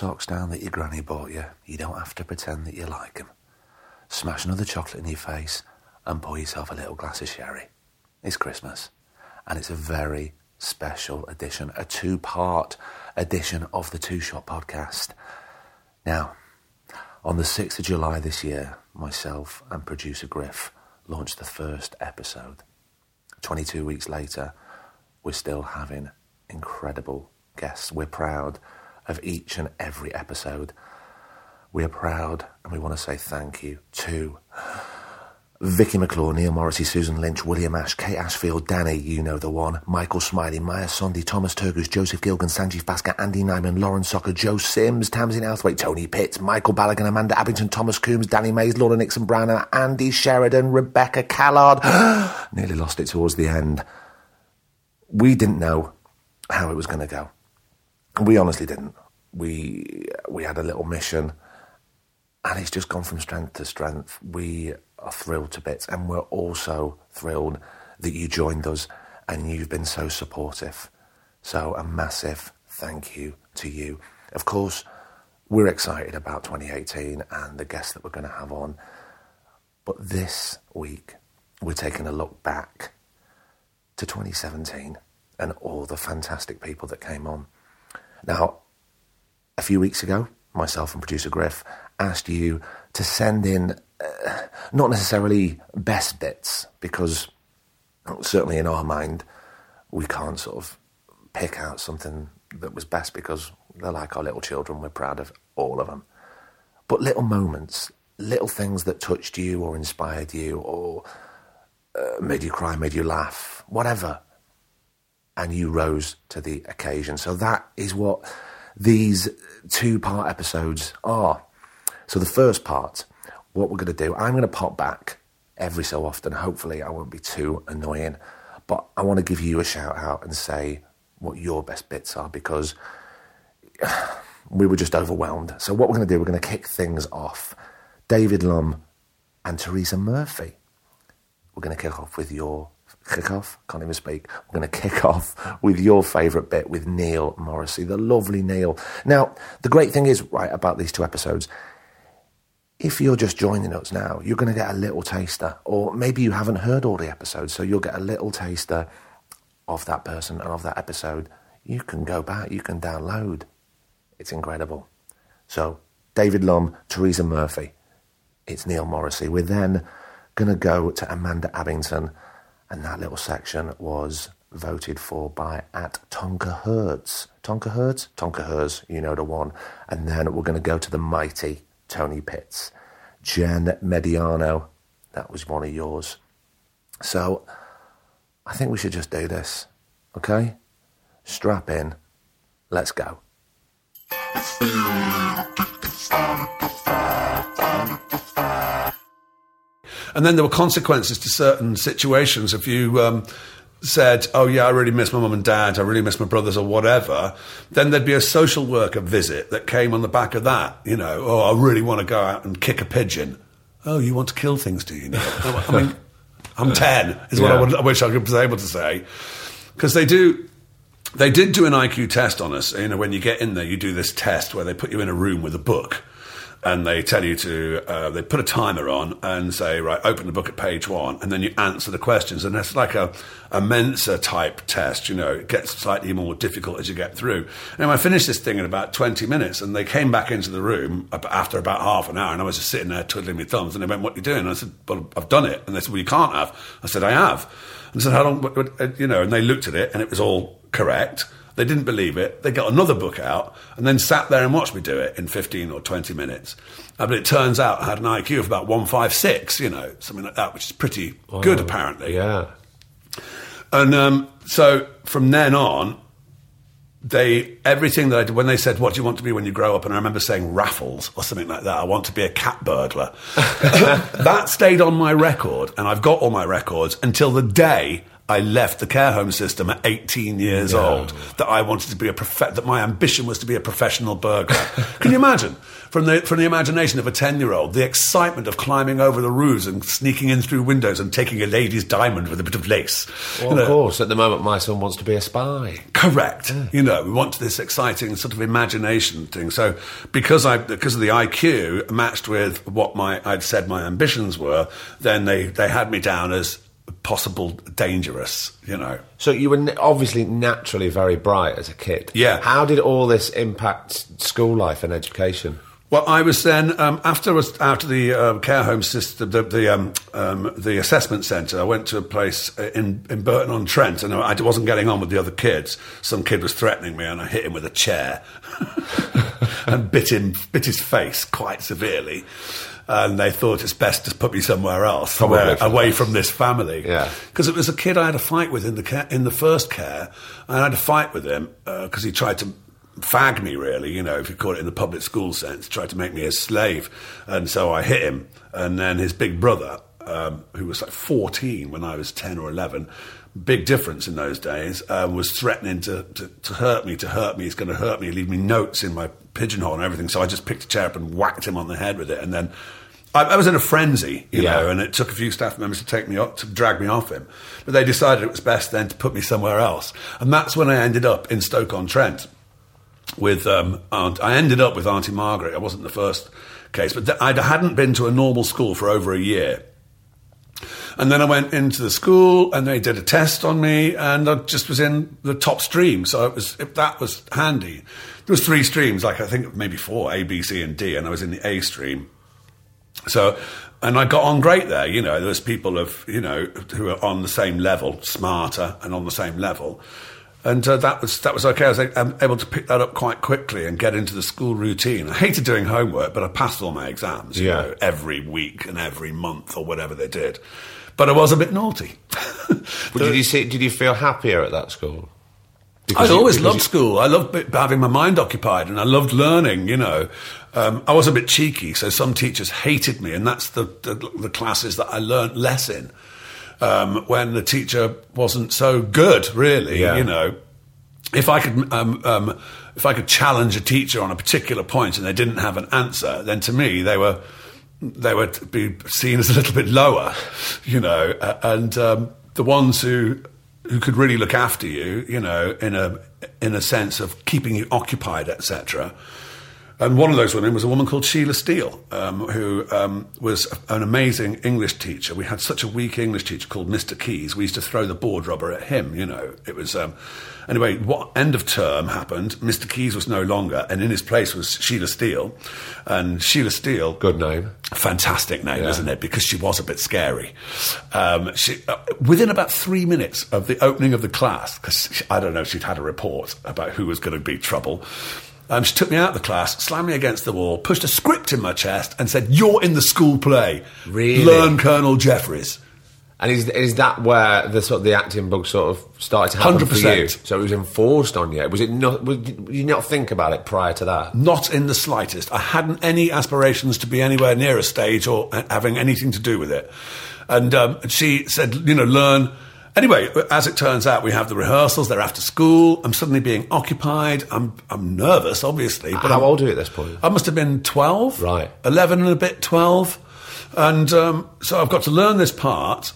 socks down that your granny bought you. You don't have to pretend that you like them. Smash another chocolate in your face and pour yourself a little glass of sherry. It's Christmas, and it's a very special edition, a two part edition of the Two Shot podcast. Now, on the 6th of July this year, myself and producer Griff launched the first episode. 22 weeks later, we're still having incredible guests. We're proud of each and every episode. We are proud and we want to say thank you to Vicky McClure, Neil Morrissey, Susan Lynch, William Ash, Kate Ashfield, Danny, you know the one, Michael Smiley, Maya Sondhi, Thomas Turgoose, Joseph Gilgun, Sanjeev Bhaskar, Andy Nyman, Lauren Socha, Joe Sims, Tamsin Outhwaite, Tony Pitts, Michael Balogun, Amanda Abbington, Thomas Coombs, Danny Mays, Laura Nixon Browner, Andy Sheridan, Rebecca Callard. Nearly lost it towards the end. We didn't know how it was going to go. We honestly didn't. We we had a little mission, and it's just gone from strength to strength. We are thrilled to bits, and we're also thrilled that you joined us and you've been so supportive. So, a massive thank you to you. Of course, we're excited about 2018 and the guests that we're going to have on. But this week, we're taking a look back to 2017 and all the fantastic people that came on. Now, few weeks ago, myself and producer Griff asked you to send in uh, not necessarily best bits, because certainly in our mind, we can't sort of pick out something that was best because they're like our little children. We're proud of all of them. But little moments, little things that touched you or inspired you or uh, made you cry, made you laugh, whatever. And you rose to the occasion. So that is what these two part episodes are. So the first part what we're going to do, I'm going to pop back every so often. Hopefully, I won't be too annoying. But I want to give you a shout out and say what your best bits are because we were just overwhelmed. So, what we're going to do, we're going to kick things off. David Lum and Teresa Murphy. We're going to kick off with your kick off. Can't even speak. We're going to kick off with your favourite bit with Neil Morrissey, the lovely Neil. Now, the great thing is, right, about these two episodes if you're just joining us now, you're going to get a little taster, or maybe you haven't heard all the episodes, so you'll get a little taster of that person and of that episode. You can go back, you can download. It's incredible. So, David Lum, Teresa Murphy, it's Neil Morrissey. We're then going to go to Amanda Abbington, and that little section was voted for by at Tonka Hertz. Tonka Hertz? Tonka Hertz, you know the one. And then we're going to go to the mighty Tony Pitts. Jen Mediano, that was one of yours. So I think we should just do this, okay? Strap in, let's go. And then there were consequences to certain situations. If you um, said, "Oh yeah, I really miss my mum and dad. I really miss my brothers, or whatever," then there'd be a social worker visit that came on the back of that. You know, oh, I really want to go out and kick a pigeon. Oh, you want to kill things, do you? Know? I mean, I'm ten, is what I, would, I wish I was able to say, because they do. They did do an IQ test on us. You know, when you get in there, you do this test where they put you in a room with a book and they tell you to uh, they put a timer on and say right open the book at page one and then you answer the questions. And it's like a, a mensa type test you know it gets slightly more difficult as you get through. And i finished this thing in about 20 minutes and they came back into the room after about half an hour and i was just sitting there twiddling my thumbs and they went what are you doing? And i said well i've done it. And they said well you can't have. I said i have. And said how long you know and they looked at it and it was all correct they didn't believe it. They got another book out and then sat there and watched me do it in 15 or 20 minutes. Uh, but it turns out I had an IQ of about 156, you know, something like that, which is pretty wow. good, apparently. Yeah. And um, so from then on, they everything that I did when they said, "What do you want to be when you grow up?" and I remember saying Raffles or something like that. I want to be a cat burglar. that stayed on my record, and I've got all my records until the day I left the care home system at 18 years Yeah. old. That I wanted to be a prof- that my ambition was to be a professional burglar. Can you imagine? From the from the imagination of a 10 year old, the excitement of climbing over the roofs and sneaking in through windows and taking a lady's diamond with a bit of lace. Well, You know, of course, at the moment, my son wants to be a spy. Correct. You know, we want this exciting sort of imagination thing. So because I because of the IQ matched with what my I'd said my ambitions were, then they they had me down as possible dangerous. You know. So you were obviously naturally very bright as a kid. Yeah. How did all this impact school life and education? Well, I was then um, after was out of the uh, care home system, the the, um, um, the assessment centre. I went to a place in in Burton on Trent, and I wasn't getting on with the other kids. Some kid was threatening me, and I hit him with a chair and bit him bit his face quite severely. And they thought it's best to put me somewhere else, somewhere away from this family. Yeah. because it was a kid I had a fight with in the care, in the first care. and I had a fight with him because he tried to fag me, really. You know, if you call it in the public school sense, tried to make me a slave, and so I hit him. And then his big brother, um, who was like fourteen when I was ten or eleven. Big difference in those days. Um, was threatening to, to, to hurt me, to hurt me. He's going to hurt me. Leave me notes in my pigeonhole and everything. So I just picked a chair up and whacked him on the head with it. And then I, I was in a frenzy, you Yeah. know, and it took a few staff members to take me up, to drag me off him. But they decided it was best then to put me somewhere else. And that's when I ended up in Stoke-on-Trent with, um, Aunt, I ended up with Auntie Margaret. I wasn't the first case, but th- I hadn't been to a normal school for over a year. And then I went into the school and they did a test on me and I just was in the top stream. So it was, it, that was handy. There was three streams, like I think maybe four, A, B, C and D, and I was in the A stream. So, and I got on great there. You know, there was people of you know who are on the same level, smarter, and on the same level, and uh, that was that was okay. I was um, able to pick that up quite quickly and get into the school routine. I hated doing homework, but I passed all my exams. You Yeah. know, every week and every month or whatever they did. But I was a bit naughty. But did you see? Did you feel happier at that school? I Because you- always because loved you- school. I loved having my mind occupied, and I loved learning. You know, um, I was a bit cheeky, so some teachers hated me, and that's the the, the classes that I learnt less in. Um, when the teacher wasn't so good, really, Yeah. you know, if I could, um, um, if I could challenge a teacher on a particular point and they didn't have an answer, then to me they were they were to be seen as a little bit lower, you know, and um, the ones who who could really look after you, you know, in a in a sense of keeping you occupied, etc. And one of those women was a woman called Sheila Steele, um, who um, was an amazing English teacher. We had such a weak English teacher called Mr. Keys. We used to throw the board rubber at him. You know, it was um, anyway. What end of term happened? Mr. Keys was no longer, and in his place was Sheila Steele. And Sheila Steele, Good name. fantastic name, Yeah. isn't it? Because she was a bit scary. Um, she, uh, within about three minutes of the opening of the class, because I don't know, if she'd had a report about who was going to be trouble. Um, she took me out of the class, slammed me against the wall, pushed a script in my chest, and said, "You're in the school play. Really? Learn Colonel Jeffreys." And is is that where the sort of the acting bug sort of started to happen for 100%. you? So it was enforced on you. Was it not? Was, did you not think about it prior to that? Not in the slightest. I hadn't any aspirations to be anywhere near a stage or having anything to do with it. And um, she said, you know, learn. Anyway, as it turns out, we have the rehearsals. They're after school. I'm suddenly being occupied. I'm I'm nervous, obviously. But How I'm, old are you at this point? I must have been twelve, Right. Eleven and a bit, twelve. And um, so I've got to learn this part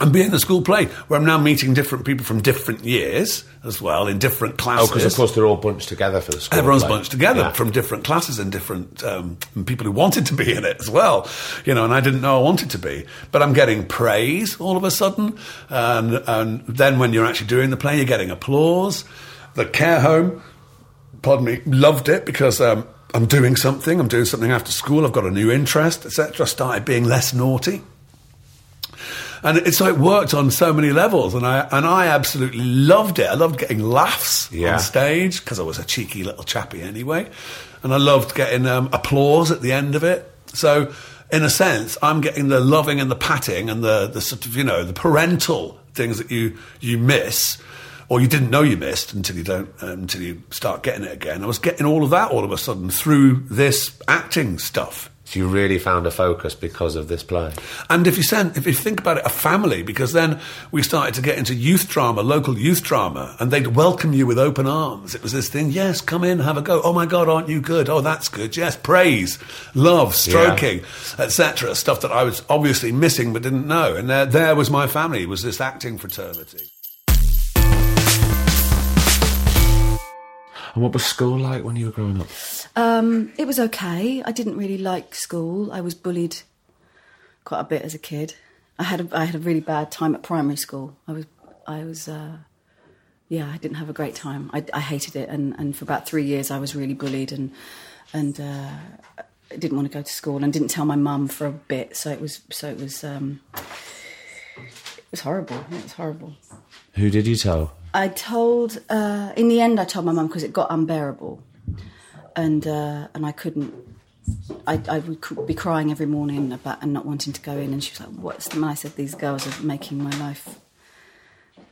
and be in the school play where I'm now meeting different people from different years as well in different classes. Oh, because of course they're all bunched together for the school. Everyone's play. bunched together Yeah. from different classes and different um, people who wanted to be in it as well, you know. And I didn't know I wanted to be, but I'm getting praise all of a sudden, and and then when you're actually doing the play, you're getting applause. The care home, pardon me, loved it because. Um, I'm doing something. I'm doing something after school. I've got a new interest, etc. I started being less naughty, and it's like worked on so many levels. And I and I absolutely loved it. I loved getting laughs Yeah. on stage because I was a cheeky little chappy anyway, and I loved getting um, applause at the end of it. So, in a sense, I'm getting the loving and the patting and the the sort of you know the parental things that you you miss. Or you didn't know you missed until you don't um, until you start getting it again. I was getting all of that all of a sudden through this acting stuff. So you really found a focus because of this play. And if you send, if you think about it, a family, because then we started to get into youth drama, local youth drama, and they'd welcome you with open arms. It was this thing, yes, come in, have a go. Oh my God, aren't you good? Oh, that's good. Yes, praise, love, stroking, etc. Stuff that I was obviously missing but didn't know. And there, there was my family, was this acting fraternity. And what was school like when you were growing up? Um, it was okay. I didn't really like school. I was bullied quite a bit as a kid. I had a, I had a really bad time at primary school. I was I was uh, yeah, I didn't have a great time. I, I hated it, and, and for about three years I was really bullied and and uh, I didn't want to go to school and didn't tell my mum for a bit. So it was so it was um, it was horrible. It was horrible. Who did you tell? I told. Uh, in the end, I told my mum because it got unbearable, and uh, and I couldn't. I, I would be crying every morning about and not wanting to go in, and she was like, "What's the?" I said, "These girls are making my life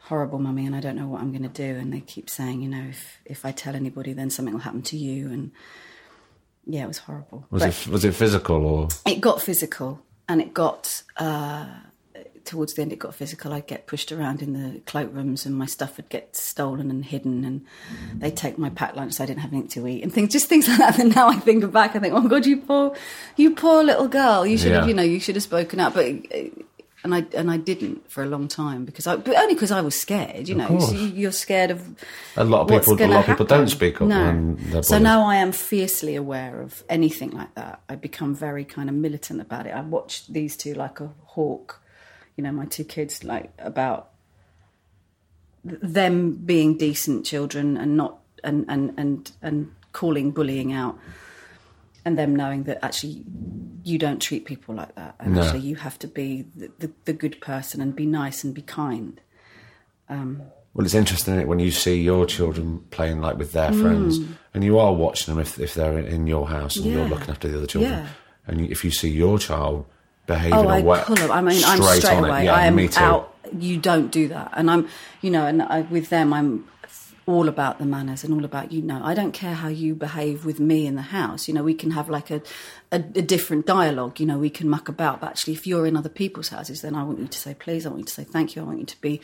horrible, mummy, and I don't know what I'm going to do." And they keep saying, you know, if if I tell anybody, then something will happen to you, and yeah, it was horrible. Was But- it was it physical or it got physical and it got uh, towards the end it got physical i'd get pushed around in the cloakrooms and my stuff would get stolen and hidden and they'd take my packed lunch so i didn't have anything to eat and things just things like that and now i think back i think oh god you poor you poor little girl you should have you know you should have spoken up but uh, and I and I didn't for a long time because I, but only because I was scared. You know. So you- you're scared of A lot of people- a lot of people happen. don't speak up No. so now I am fiercely aware of anything like that. I become very kind of militant about it. I watch these two like a hawk. You know, my two kids like about them being decent children and not and and and and calling bullying out and them knowing that actually you don't treat people like that and No. actually you have to be the, the, the good person and be nice and be kind Well, it's interesting isn't it, when you see your children playing like with their friends, and you are watching them if, if they're in your house and you're Mm. Looking after the other children, Yeah. and if you see your child behaving Oh, I way, pull them. I mean, I'm straight away. Yeah, I am out. You don't do that, and I'm, you know, and I, with them, I'm all about the manners and all about you know. I don't care how you behave with me in the house. You know, we can have like a, a, a different dialogue. You know, we can muck about, but actually, if you're in other people's houses, then I want you to say please. I want you to say thank you. I want you to be.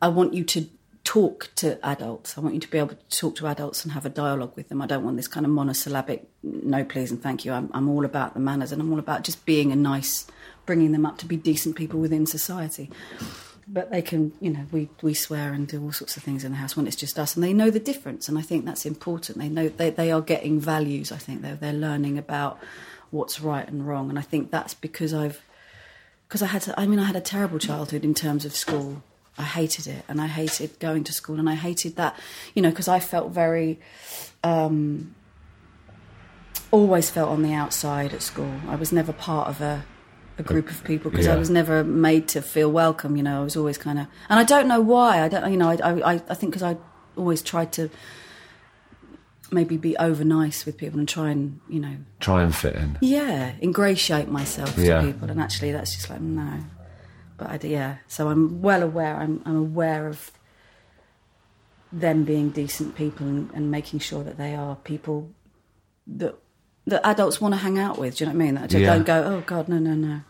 I want you to talk to adults. I want you to be able to talk to adults and have a dialogue with them. I don't want this kind of monosyllabic no, please, and thank you. I'm, I'm all about the manners and I'm all about just being a nice, bringing them up to be decent people within society. But they can, you know, we, we swear and do all sorts of things in the house when it's just us, and they know the difference. And I think that's important. They know they, they are getting values. I think they're they're learning about what's right and wrong. And I think that's because I've because I had to, I mean I had a terrible childhood in terms of school. I hated it and I hated going to school and I hated that, you know, because I felt very um, always felt on the outside at school. I was never part of a a group of people because I was never made to feel welcome. You know, I was always kind of, and I don't know why. I don't, you know, I I, I think because I always tried to maybe be over nice with people and try and you know Try and fit in. yeah, ingratiate myself Yeah. to people, and actually, that's just like no. But I, yeah, so I'm well aware. I'm, I'm aware of them being decent people and, and making sure that they are people that that adults want to hang out with. Do you know what I mean? That just Yeah. don't go, oh God, no, no, no.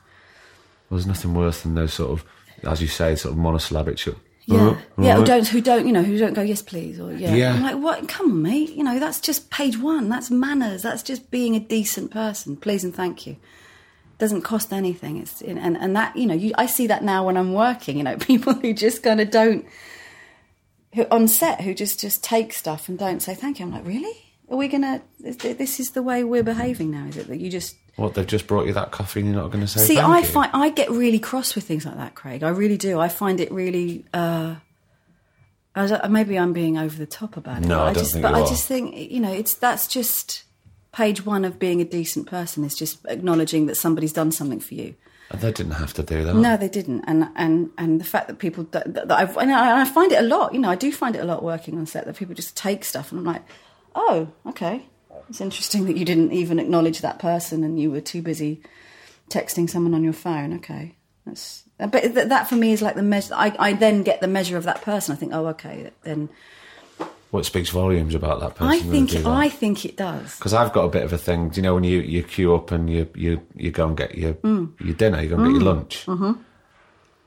There's nothing worse than those sort of, as you say, sort of monosyllabic. Yeah, yeah, who don't who don't you know who don't go yes please or yeah. Yeah. I'm like what? Come on, mate. You know that's just page one. That's manners. That's just being a decent person. Please and thank you. Doesn't cost anything. It's and and that you know you, I see that now when I'm working. You know people who just kind of don't who on set who just just take stuff and don't say thank you. I'm like really? Are we gonna? This is the way we're behaving now. Is it that you just What they've just brought you that coffee and you're not going to say. See, thank I you? find I get really cross with things like that, Craig. I really do. I find it really. Uh, I maybe I'm being over the top about it. No, but I don't just, think But I just think you know, it's that's just page one of being a decent person is just acknowledging that somebody's done something for you. And they didn't have to do that. No, they didn't, and and and the fact that people that, that I've and I, I find it a lot. You know, I do find it a lot working on set that people just take stuff, and I'm like, oh, okay, it's interesting that you didn't even acknowledge that person, and you were too busy texting someone on your phone. Okay, that's but that for me is like the measure. I I then get the measure of that person. I think, oh, okay, then Well, it speaks volumes about that person. I think I think it does. because I've got a bit of a thing. Do you know when you, you queue up and you you you go and get your Mm. your dinner, you go and get your lunch, Mm-hmm.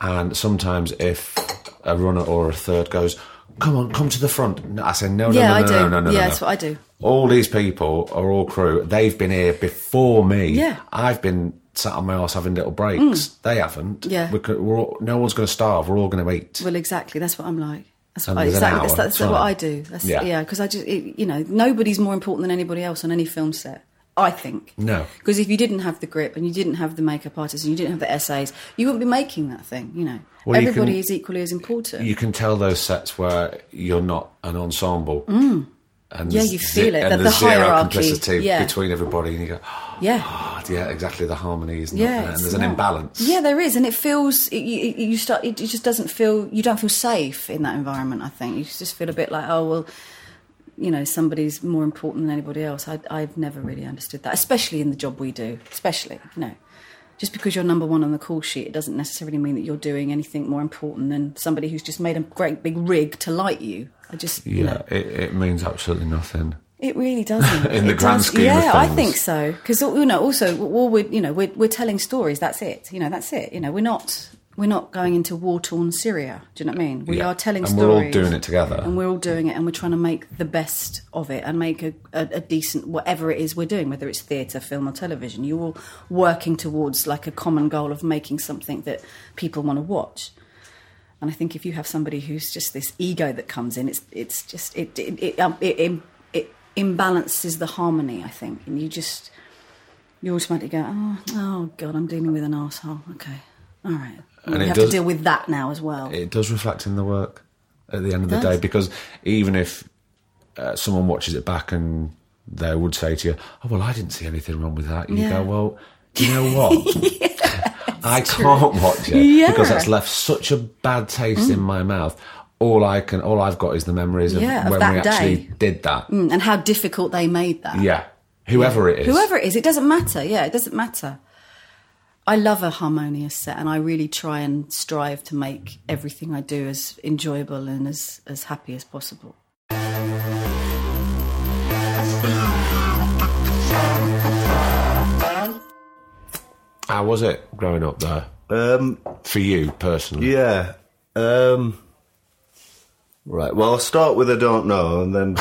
and sometimes if a runner or a third goes, "Come on, come to the front," I say, "No, no, Yeah, no, I no, do. no, no, no, yeah, no, that's what I do. All these people are all crew. They've been here before me. Yeah. I've been sat on my arse having little breaks. They haven't. Mm. Yeah. we could, we're all, no one's going to starve. We're all going to eat. Well, exactly. That's what I'm like. That's And what I, an exactly. That's, that's what. I do. That's, Yeah. yeah, because I just, it, you know, nobody's more important than anybody else on any film set. I think. No. Because if you didn't have the grip and you didn't have the makeup artist and you didn't have the essays, you wouldn't be making that thing. You know, Well, you everybody can- is equally as important. you can tell those sets where you're not an ensemble. Mm. And. Yeah, you feel it, And the- the hierarchy, complicity yeah. between everybody, and you go, yeah. oh, yeah, exactly. The harmony is Yeah, there, and there's an not. imbalance. Yeah, there is, and it feels it, you, you start. It, it just doesn't feel. You don't feel safe in that environment. I think you just feel a bit like, oh well, you know, somebody's more important than anybody else. I, I've never really understood that, especially in the job we do. Especially, you know, just because you're number one on the call sheet, it doesn't necessarily mean that you're doing anything more important than somebody who's just made a great big rig to light you. I just, you Yeah, know, it, it means absolutely nothing. it really doesn't. In the grand does- scheme of yeah, I think so. Because you know, also, all we're you know, we're we're telling stories. That's it. You know, that's it. You know, we're not we're not going into war torn Syria. Do you know what I mean? We Yeah. are telling And stories, we're all doing it together. and we're all doing it, and we're trying to make the best of it, and make a, a, a decent whatever it is we're doing, whether it's theatre, film, or television. You're all working towards like a common goal of making something that people want to watch. And I think if you have somebody who's just this ego that comes in, it's it's just it it it, um, it, it, it imbalances the harmony. I think, and you just you automatically go, oh, oh God, I'm dealing with an asshole. Okay, all right. And, And it have does- to deal with that now as well. It does reflect in the work at the end of the does. day because even if uh, someone watches it back and they would say to you, "Oh well, I didn't see anything wrong with that," you Yeah. go, "Well, do you know what? I can't watch it Yeah. Mm. because that's left such a bad taste in my mouth." All I can, all I've got is the memories of Yeah, when we actually day. did that. Mm, and how difficult they made that. Yeah, whoever it is, Whoever it is, it doesn't matter. Yeah, it doesn't matter. I love a harmonious set, and I really try and strive to make everything I do as enjoyable and as, as happy as possible. How was it growing up there Um, for you personally? yeah. Um, right. Well, I'll start with I don't know, and then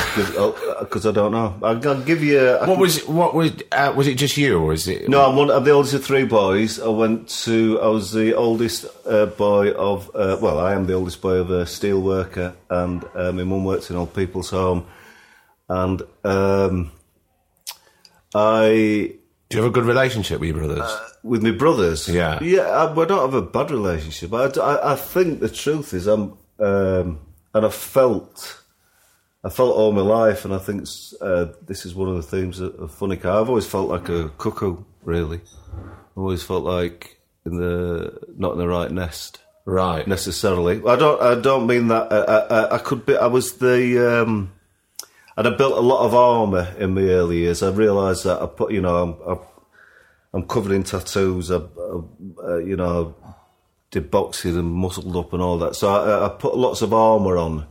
because I don't know, I'll, I'll give you. I What can- was what was uh, was it just you or is it No, I'm one. I'm the oldest of three boys. I went to. I was the oldest uh, boy of. Uh, well, I am the oldest boy of a steel worker, and uh, my mum works in old people's home, and um, I Do you have a good relationship with your brothers? with my brothers. Yeah. yeah. I, I don't have a bad relationship. I, I, I think the truth is, I'm, um, and I felt, I felt all my life, and I think uh, this is one of the themes of, of Funny Cow. I've always felt like a cuckoo, really. I always felt like in the not in the right nest right. necessarily. I don't. I don't mean that. I, I, I could be. I was the. Um, and I built a lot of armour in my early years. I realised that I put, you know, I'm, I'm, covered in tattoos. I, I uh, you know, did boxing and muscled up and all that. So I, I put lots of armour on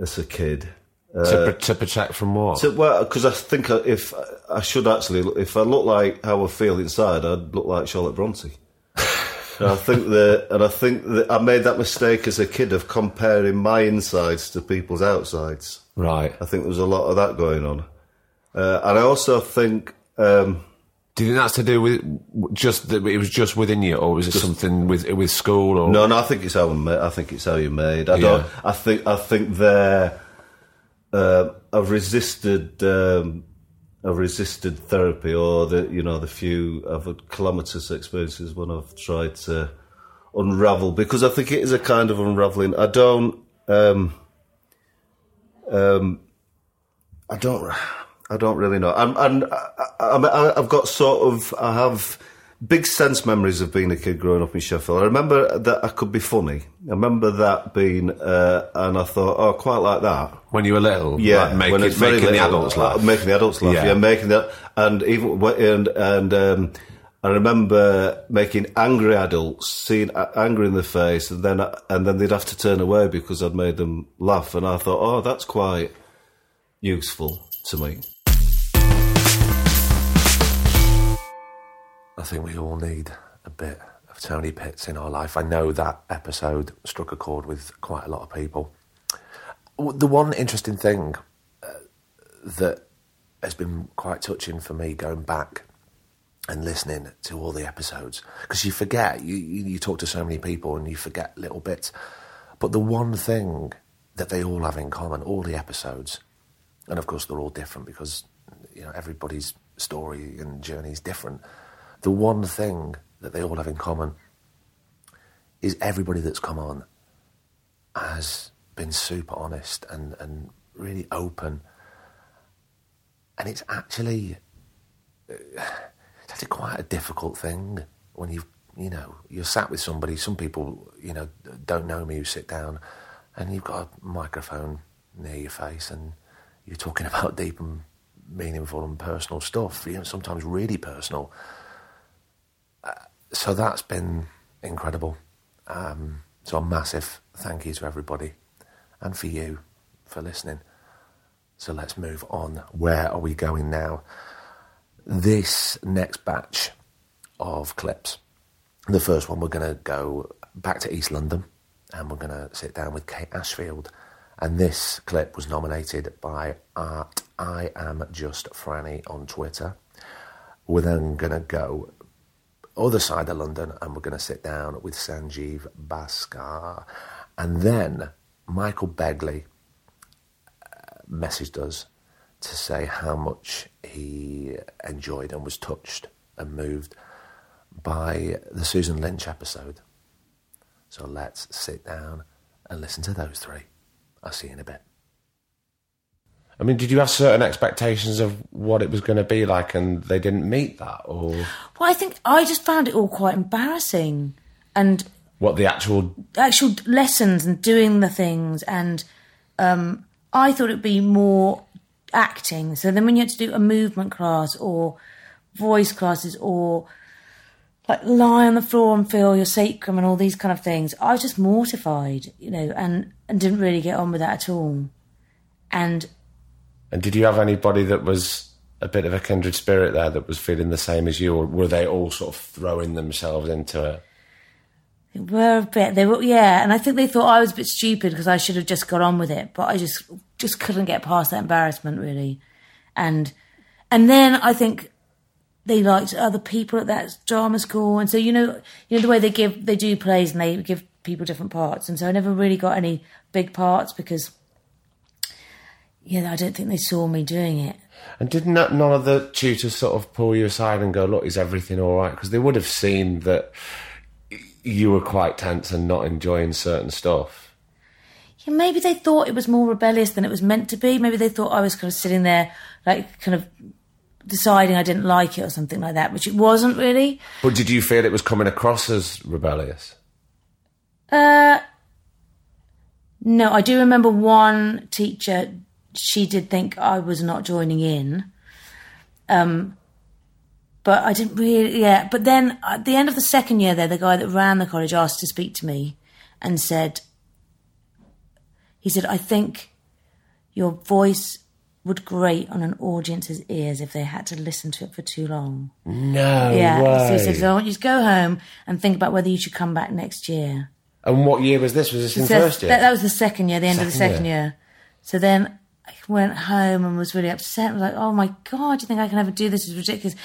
as a kid. to, to protect from what? So, well, because I think if I should actually, if I look like how I feel inside, I'd look like Charlotte Bronte. and I think that, and I think that I made that mistake as a kid of comparing my insides to people's outsides. Right. I think there was a lot of that going on, uh, and I also think. Um, Do you think that's to do with just that it was just within you, or was it something with with school? Or No, no, I think it's how I think it's how you're made. I don't. I think. I think they're. Uh, I've resisted. Um, I've resisted therapy, or the you know the few I've had calamitous experiences when I've tried to unravel because I think it is a kind of unraveling. I don't. Um, um, I don't. I don't really know. I'm, and I, I've got sort of. I have big sense memories of being a kid growing up in Sheffield. I remember that I could be funny. I remember that being, uh, and I thought, oh, quite like that. when you were little, Yeah, like make when it- it's very making the adults laugh. making the adults laugh. Yeah. Yeah, making that, and even and and um, I remember making angry adults, seeing a- anger in the face, and then and then they'd have to turn away because I'd made them laugh, and I thought, oh, that's quite. useful to me. I think we all need a bit of Tony Pitts in our life. I know that episode struck a chord with quite a lot of people. The one interesting thing uh, that has been quite touching for me going back and listening to all the episodes. Because you forget you, you talk to so many people and you forget little bits. But the one thing that they all have in common all the episodes and of course they're all different because you know everybody's story and journey is different. The one thing that they all have in common is everybody that's come on has been super honest and, and really open. And it's actually uh, it's quite a difficult thing when you you know you're sat with somebody. Some people you know don't know me who sit down, and you've got a microphone near your face, and you're talking about deep and meaningful and personal stuff. You know, sometimes really personal. Uh, so that's been incredible. Um, so a massive thank you to everybody, and for you for listening. So let's move on. Where are we going now? This next batch of clips. The first one, we're going to go back to East London and we're going to sit down with Kate Ashfield. And this clip was nominated by Art I Am Just Franny on Twitter. We're then going to go other side of London and we're going to sit down with Sanjeev Bhaskar. And then Michael Begley uh, messaged us to say how much he enjoyed and was touched and moved by the Susan Lynch episode. So let's sit down and listen to those three. I'll see you in a bit. I mean, did you have certain expectations of what it was going to be like, and they didn't meet that, or Well, I think I just found it all quite embarrassing, and what the actual? actual lessons and doing the things, and um, I thought it'd be more acting. So then, when you had to do a movement class or voice classes or like lie on the floor and feel your sacrum and all these kind of things, I was just mortified, you know, and and didn't really get on with that at all. And And did you have anybody that was a bit of a kindred spirit there that was feeling the same as you, or were they all sort of throwing themselves into it? They were a bit. They were, yeah, and I think they thought I was a bit stupid because I should have just got on with it, but I just just couldn't get past that embarrassment really, and and then I think they liked other people at that drama school, and so you know you know the way they give they do plays and they give people different parts, and so I never really got any big parts because yeah, I don't think they saw me doing it. And did not that, none of the tutors sort of pull you aside and go, "Look, is everything all right?" Because they would have seen that you were quite tense and not enjoying certain stuff. Yeah, maybe they thought it was more rebellious than it was meant to be. Maybe they thought I was kind of sitting there, like, kind of deciding I didn't like it or something like that, which it wasn't really. But did you feel it was coming across as rebellious? Uh, no, I do remember one teacher. She did think I was not joining in. Um, but I didn't really. Yeah, but then at the end of the second year, there, the guy that ran the college asked to speak to me, and said, he said, I think your voice would grate on an audience's ears if they had to listen to it for too long. No yeah. So way. he said, so I want you to go home and think about whether you should come back next year. and what year was this? Was this in So first year? That, that was the second year, the end of the Second second year. So then I went home and was really upset. I was like, oh my God, do you think I can ever do this? It's ridiculous.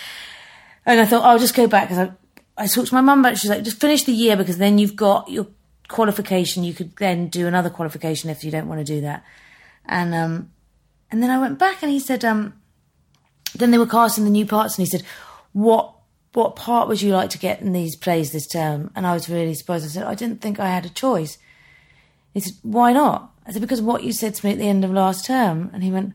And I thought, oh, I'll just go back because I, I talked to my mum about it. She's like, just finish the year because then you've got your qualification. You could then do another qualification if you don't want to do that. And, um, and then I went back and he said, um, then they were casting the new parts and he said, what, what part would you like to get in these plays this term? And I was really surprised. I said, I didn't think I had a choice. He said, why not? I said, because what you said to me at the end of last term. And he went,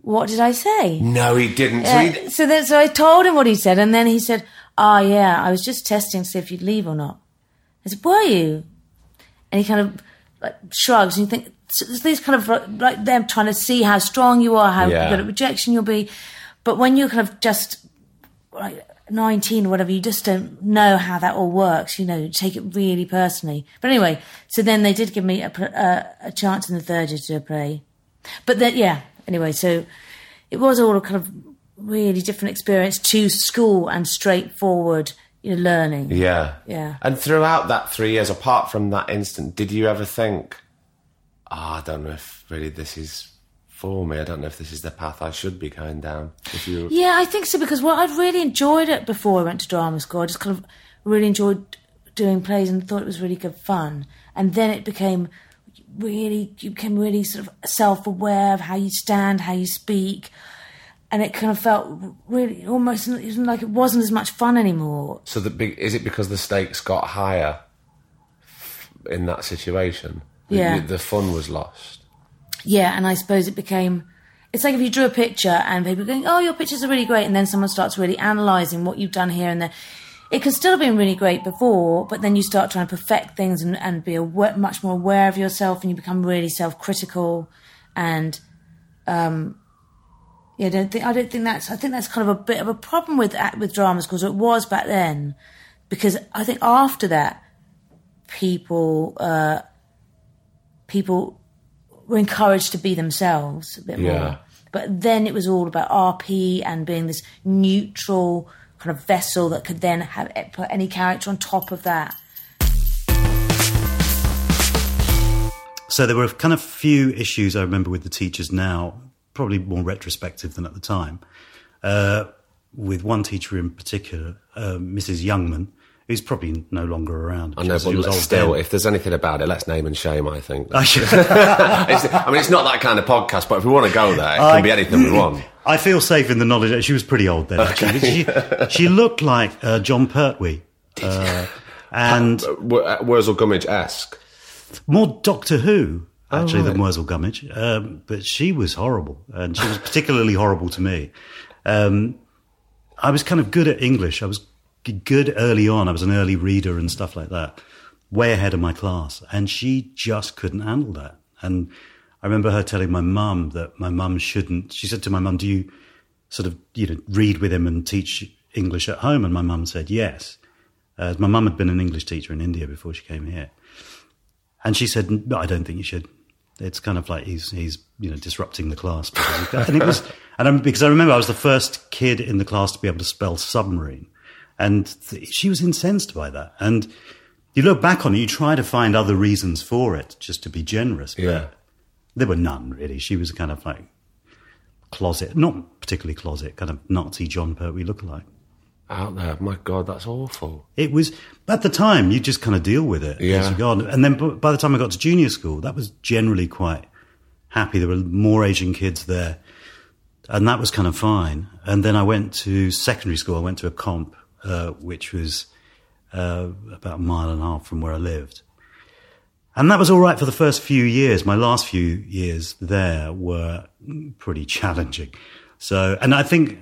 what did I say? no, he didn't. So he- so then, so I told him what he said, and then he said, "Ah, yeah, I was just testing to see if you'd leave or not." I said, "Were you?" And he kind of like shrugs, and you think so there's these kind of like them trying to see how strong you are, how Yeah. good at rejection you'll be, but when you're kind of just like 19 or whatever, you just don't know how that all works. You know, you take it really personally. But anyway, so then they did give me a, a, a chance in the third year to do a play. But then, yeah, Anyway, so it was all a kind of really different experience to school and straightforward you know, learning. Yeah. Yeah. And throughout that three years, apart from that instant, did you ever think, oh, I don't know if really this is for me. I don't know if this is the path I should be going down. If you, Yeah, I think so because well, I'd really enjoyed it before I went to drama school. I just kind of really enjoyed doing plays and thought it was really good fun. And then it became really, you became really sort of self-aware of how you stand, how you speak, and it kind of felt really almost like it wasn't as much fun anymore. so the big, is it because the stakes got higher in that situation? The- Yeah. The, fun was lost. Yeah, and I suppose it became. It's like if you drew a picture and people going, "Oh, your pictures are really great," and then someone starts really analysing what you've done here and there. It could still have been really great before, but then you start trying to perfect things and, and be awa- much more aware of yourself, and you become really self-critical. And um, yeah, I don't think I don't think that's. I think that's kind of a bit of a problem with with drama schools. It was back then, because I think after that, people uh, people were encouraged to be themselves a bit Yeah. more. But then it was all about RP and being this neutral kind of vessel that could then have put any character on top of that. So there were kind of few issues I remember with the teachers now, probably more retrospective than at the time. Uh, with one teacher in particular, uh, Mrs. Youngman, who's probably no longer around. I know, but she was still, then. if there's anything about it, let's name and shame. I think. I should- I mean, it's not that kind of podcast, but if we want to go there, it can be anything we want. I feel safe in the knowledge that she was pretty old then. Actually, she, she looked like uh, Jon Pertwee, uh, and W- uh, Wurzel Gummidge esque. more Doctor Who actually than right. Wurzel Gummidge. Um, but she was horrible, and she was particularly horrible to me. Um, I was kind of good at English. I was good early on. I was an early reader and stuff like that, way ahead of my class, and she just couldn't handle that. And I remember her telling my mum that my mum shouldn't. She said to my mum, "Do you sort of you know read with him and teach English at home?" And my mum said yes. Uh, my mum had been an English teacher in India before she came here. And she said, "No, I don't think you should. It's kind of like he's he's you know disrupting the class." And it was, and I, because I remember I was the first kid in the class to be able to spell submarine, and th- she was incensed by that. And you look back on it, you try to find other reasons for it, just to be generous. But Yeah. there were none really. She was kind of like closet, not particularly closet, kind of Nazi Jon Pertwee lookalike. Out there, my God, that's awful. It was at the time you just kind of deal with it. Yeah. And then by the time I got to junior school, that was generally quite happy. There were more Asian kids there, and that was kind of fine. And then I went to secondary school. I went to a comp, uh, which was uh, about a mile and a half from where I lived. And that was all right for the first few years. My last few years there were pretty challenging. So, and I think,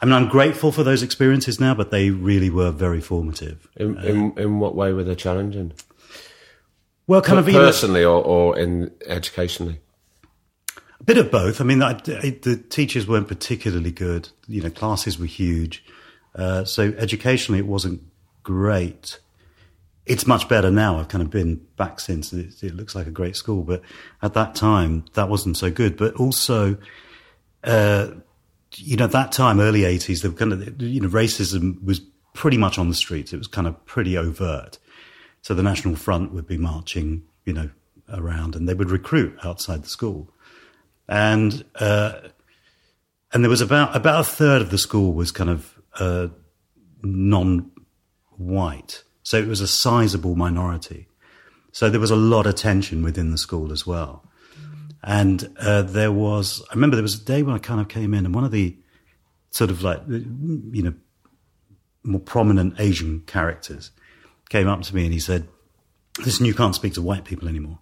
I mean, I'm grateful for those experiences now, but they really were very formative. In, in, in what way were they challenging? Well, kind of, you know, personally or, or in educationally? a bit of both. I mean, I, I- the teachers weren't particularly good. You know, classes were huge. Uh, so educationally, it wasn't great. It's much better now. I've kind of been back since. It, it looks like a great school, but at that time, that wasn't so good. But also, uh, you know, that time, early eighties, the kind of you know, racism was pretty much on the streets. It was kind of pretty overt. So the National Front would be marching, you know, around, and they would recruit outside the school, and uh, and there was about about a third of the school was kind of uh, non-white, so it was a sizable minority. So there was a lot of tension within the school as well. And uh, there was, I remember there was a day when I kind of came in, and one of the sort of like, you know, more prominent Asian characters came up to me and he said, Listen, you can't speak to white people anymore.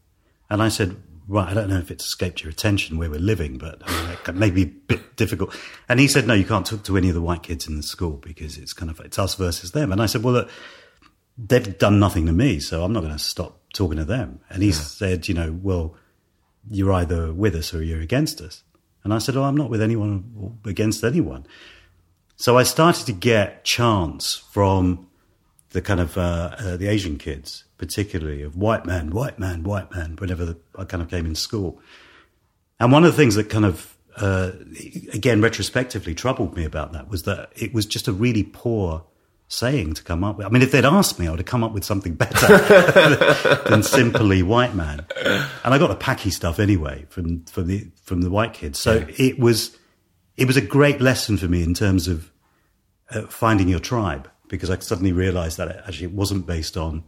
And I said, Right, I don't know if it's escaped your attention where we're living, but I mean, it may be a bit difficult. And he said, No, you can't talk to any of the white kids in the school because it's kind of, it's us versus them. And I said, Well, look, they've done nothing to me, so I'm not going to stop talking to them. And he said, You know, well, you're either with us or you're against us. And I said, Oh, I'm not with anyone against anyone. So I started to get chants from the kind of uh, uh, the Asian kids, particularly of white man, white man, white man, whenever the, I kind of came in school. And one of the things that kind of uh, again, retrospectively troubled me about that was that it was just a really poor saying to come up with. I mean, if they'd asked me, I would have come up with something better than simply white man. And I got the packy stuff anyway from, from the, from the white kids. So it was, it was a great lesson for me in terms of uh, finding your tribe because I suddenly realized that it actually it wasn't based on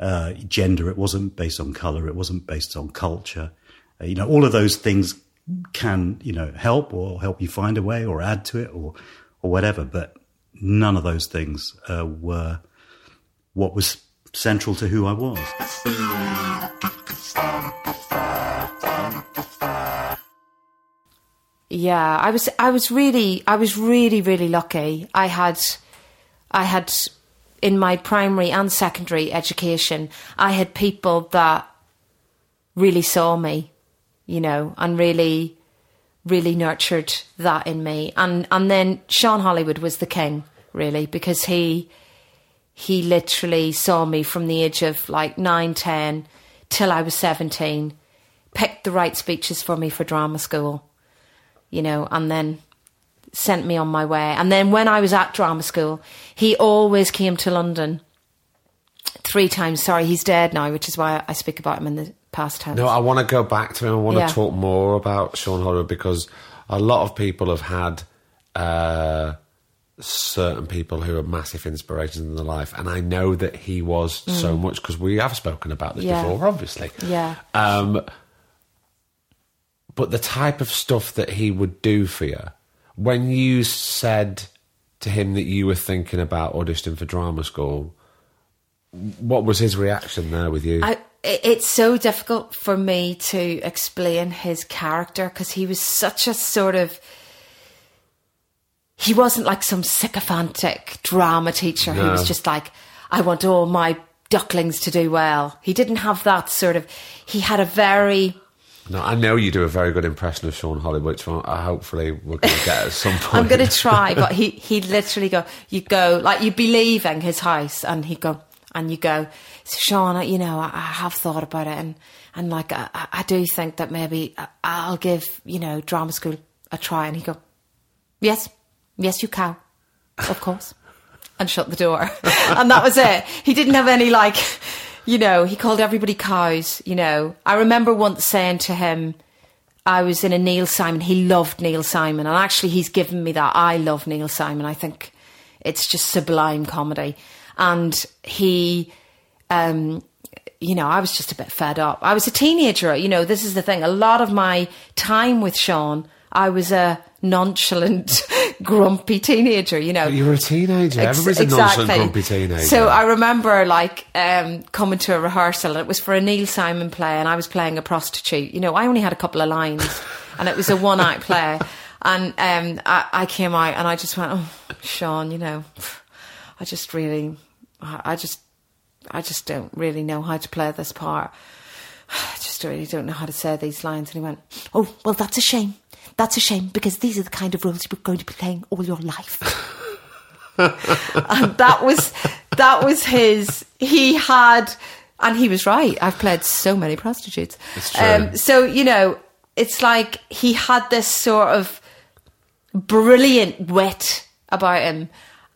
uh, gender, it wasn't based on color, it wasn't based on culture. Uh, you know, all of those things can you know help or help you find a way or add to it or or whatever, but none of those things uh, were what was central to who I was. Yeah, I was I was really I was really really lucky. I had I had in my primary and secondary education, I had people that really saw me, you know, and really really nurtured that in me. And and then Sean Hollywood was the king, really, because he he literally saw me from the age of like nine, ten till I was seventeen, picked the right speeches for me for drama school you know, and then sent me on my way. And then when I was at drama school, he always came to London three times. Sorry, he's dead now, which is why I speak about him in the past tense. No, I want to go back to him. I want Yeah. to talk more about Sean Hollywood because a lot of people have had uh, certain people who are massive inspirations in their life, and I know that he was so much because we have spoken about this Mm. Yeah. before, obviously. Yeah. Um, but the type of stuff that he would do for you, when you said to him that you were thinking about auditioning for drama school, what was his reaction there with you? I, it's so difficult for me to explain his character because he was such a sort of. He wasn't like some sycophantic drama teacher who was just like, I want all my ducklings to do well. He didn't have that sort of. He had a very. No, I know you do a very good impression of Sean Hollywood, which one, uh, hopefully we're going to get at some point. I'm going to try, but he he'd literally go, you go like you'd be leaving his house, and he'd go, and you go, Sean, you know, I, I have thought about it, and and like I, I do think that maybe I- I'll give you know drama school a try, and he'd go, yes, yes, you can, of course, and shut the door, and that was it. He didn't have any like, you know, he called everybody cows. You know, I remember once saying to him. I was in a Neil Simon. He loved Neil Simon, and actually, he's given me that. I love Neil Simon. I think it's just sublime comedy, and he, um, you know, I was just a bit fed up. I was a teenager. You know, this is the thing. A lot of my time with Sean, I was a nonchalant, grumpy teenager. You know, You were a teenager. Ex- Everybody's a nonchalant, grumpy teenager. So I remember like um, coming to a rehearsal and it was for a Neil Simon play and I was playing a prostitute. You know, I only had a couple of lines and it was a one act play. And um, I, I came out and I just went, oh, Sean, you know, I just really, I, just, I just don't really know how to play this part. I just really don't know how to say these lines. And he went, Oh, well, that's a shame. That's a shame because these are the kind of roles you're going to be playing all your life. and that was that was his. He had, and he was right. I've played so many prostitutes. True. Um, so you know, it's like he had this sort of brilliant wit about him.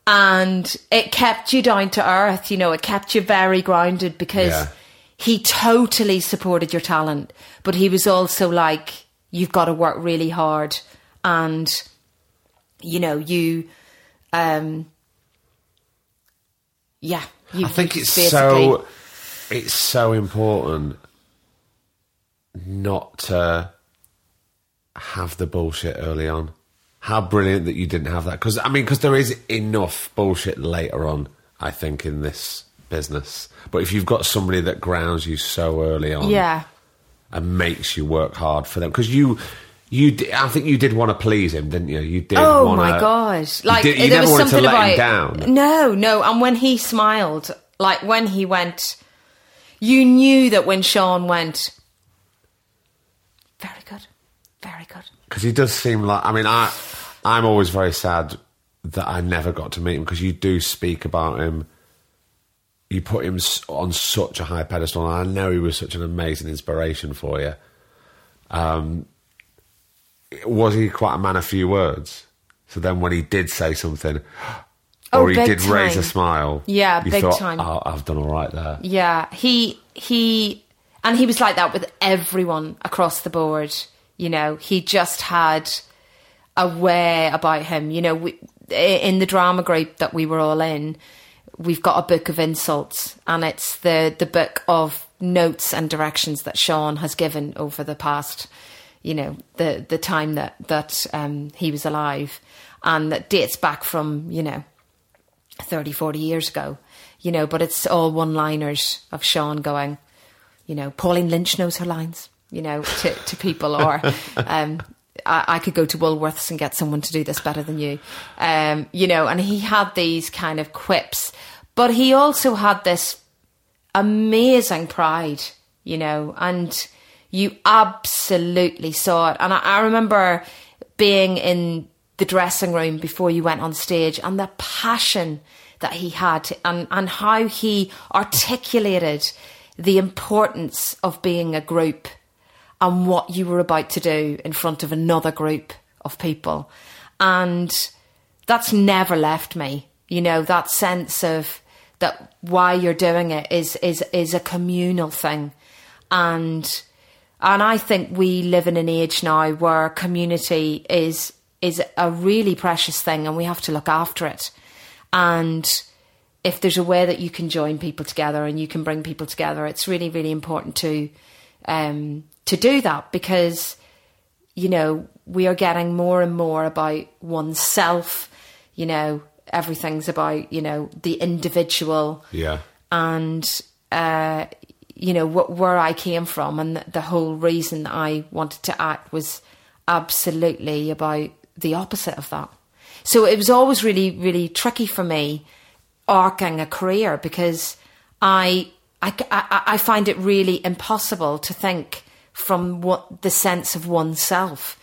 And it kept you down to earth, you know, it kept you very grounded because Yeah. he totally supported your talent, but he was also like, you've got to work really hard and, you know, you, um, yeah. You, I think it's so it's so important not to have the bullshit early on. How brilliant that you didn't have that because I mean because there is enough bullshit later on. I think in this business, but if you've got somebody that grounds you so early on, Yeah. and makes you work hard for them because you. You, I think you did want to please him, didn't you? You did. Oh wanna, my god! Like you, did, you there never was wanted to something let about him down. No, no. And when he smiled, like when he went, you knew that when Sean went, very good, very good. Because he does seem like. I mean, I I'm always very sad that I never got to meet him because you do speak about him. You put him on such a high pedestal, and I know he was such an amazing inspiration for you. Um, was he quite a man of few words? So then when he did say something, Oh, or he big did raise a smile, Yeah, big thought, time. Oh, I've done all right there. Yeah, he he and he was like that with everyone across the board. You know, he just had a way about him. You know, we, in the drama group that we were all in, we've got a book of insults, and it's the the book of notes and directions that Sean has given over the past, you know, the the time that that um, he was alive, and that dates back from you know 30, 40 years ago, you know, but it's all one liners of Sean going, you know, Pauline Lynch knows her lines, you know, to, to people, or um, I, I could go to Woolworths and get someone to do this better than you, um, you know, and he had these kind of quips, but he also had this amazing pride, you know, and you absolutely saw it. And I, I remember being in the dressing room before you went on stage and the passion that he had and, and how he articulated the importance of being a group and what you were about to do in front of another group of people. And that's never left me. You know, that sense of that why you're doing it is is is a communal thing. And and I think we live in an age now where community is is a really precious thing and we have to look after it. And if there's a way that you can join people together and you can bring people together, it's really, really important to um, to do that because you know we are getting more and more about oneself. You know, everything's about you know the individual Yeah. and uh, you know wh- where I came from, and the, the whole reason I wanted to act was absolutely about the opposite of that. So it was always really, really tricky for me arcing a career because I, I, I, I find it really impossible to think from what the sense of oneself.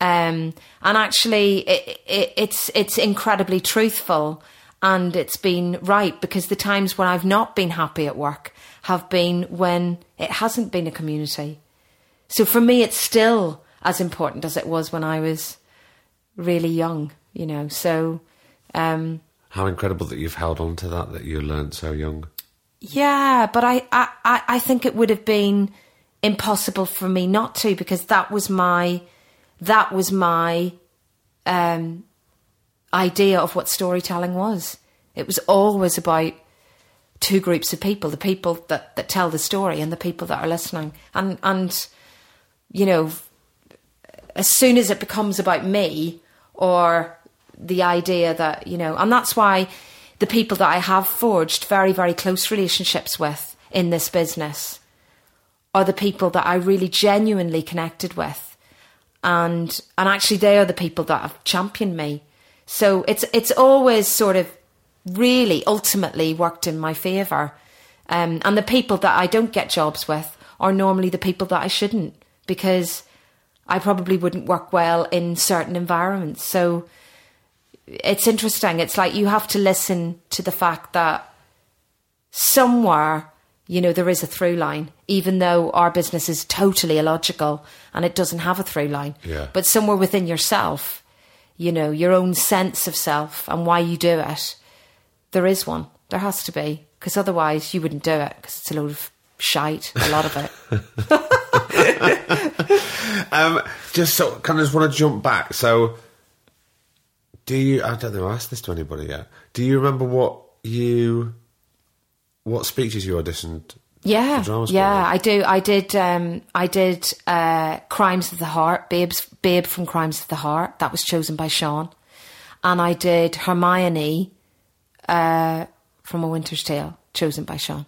Um, and actually, it, it, it's it's incredibly truthful, and it's been right because the times when I've not been happy at work have been when it hasn't been a community. So for me, it's still as important as it was when I was really young. You know, so um, How incredible that you've held on to that, that you learned so young. yeah, but I, I, I I think it would have been impossible for me not to because that was my that was my um, idea of what storytelling was. It was always about two groups of people: the people that, that tell the story and the people that are listening. And and you know, as soon as it becomes about me or the idea that you know, and that's why the people that I have forged very very close relationships with in this business are the people that I really genuinely connected with, and and actually they are the people that have championed me. So it's it's always sort of really ultimately worked in my favour, um, and the people that I don't get jobs with are normally the people that I shouldn't because I probably wouldn't work well in certain environments. So it's interesting. It's like you have to listen to the fact that somewhere, you know, there is a through line, even though our business is totally illogical and it doesn't have a through line. Yeah. But somewhere within yourself, you know, your own sense of self and why you do it, there is one. There has to be. Because otherwise you wouldn't do it because it's a load of shite, a lot of it. Um, just so, kind of just want to jump back. So, do you? I don't know. I asked this to anybody yet. Do you remember what you, what speeches you auditioned? Yeah, for drama yeah, I do. I did. Um, I did uh, Crimes of the Heart, Babes, Babe from Crimes of the Heart. That was chosen by Sean, and I did Hermione uh, from A Winter's Tale, chosen by Sean.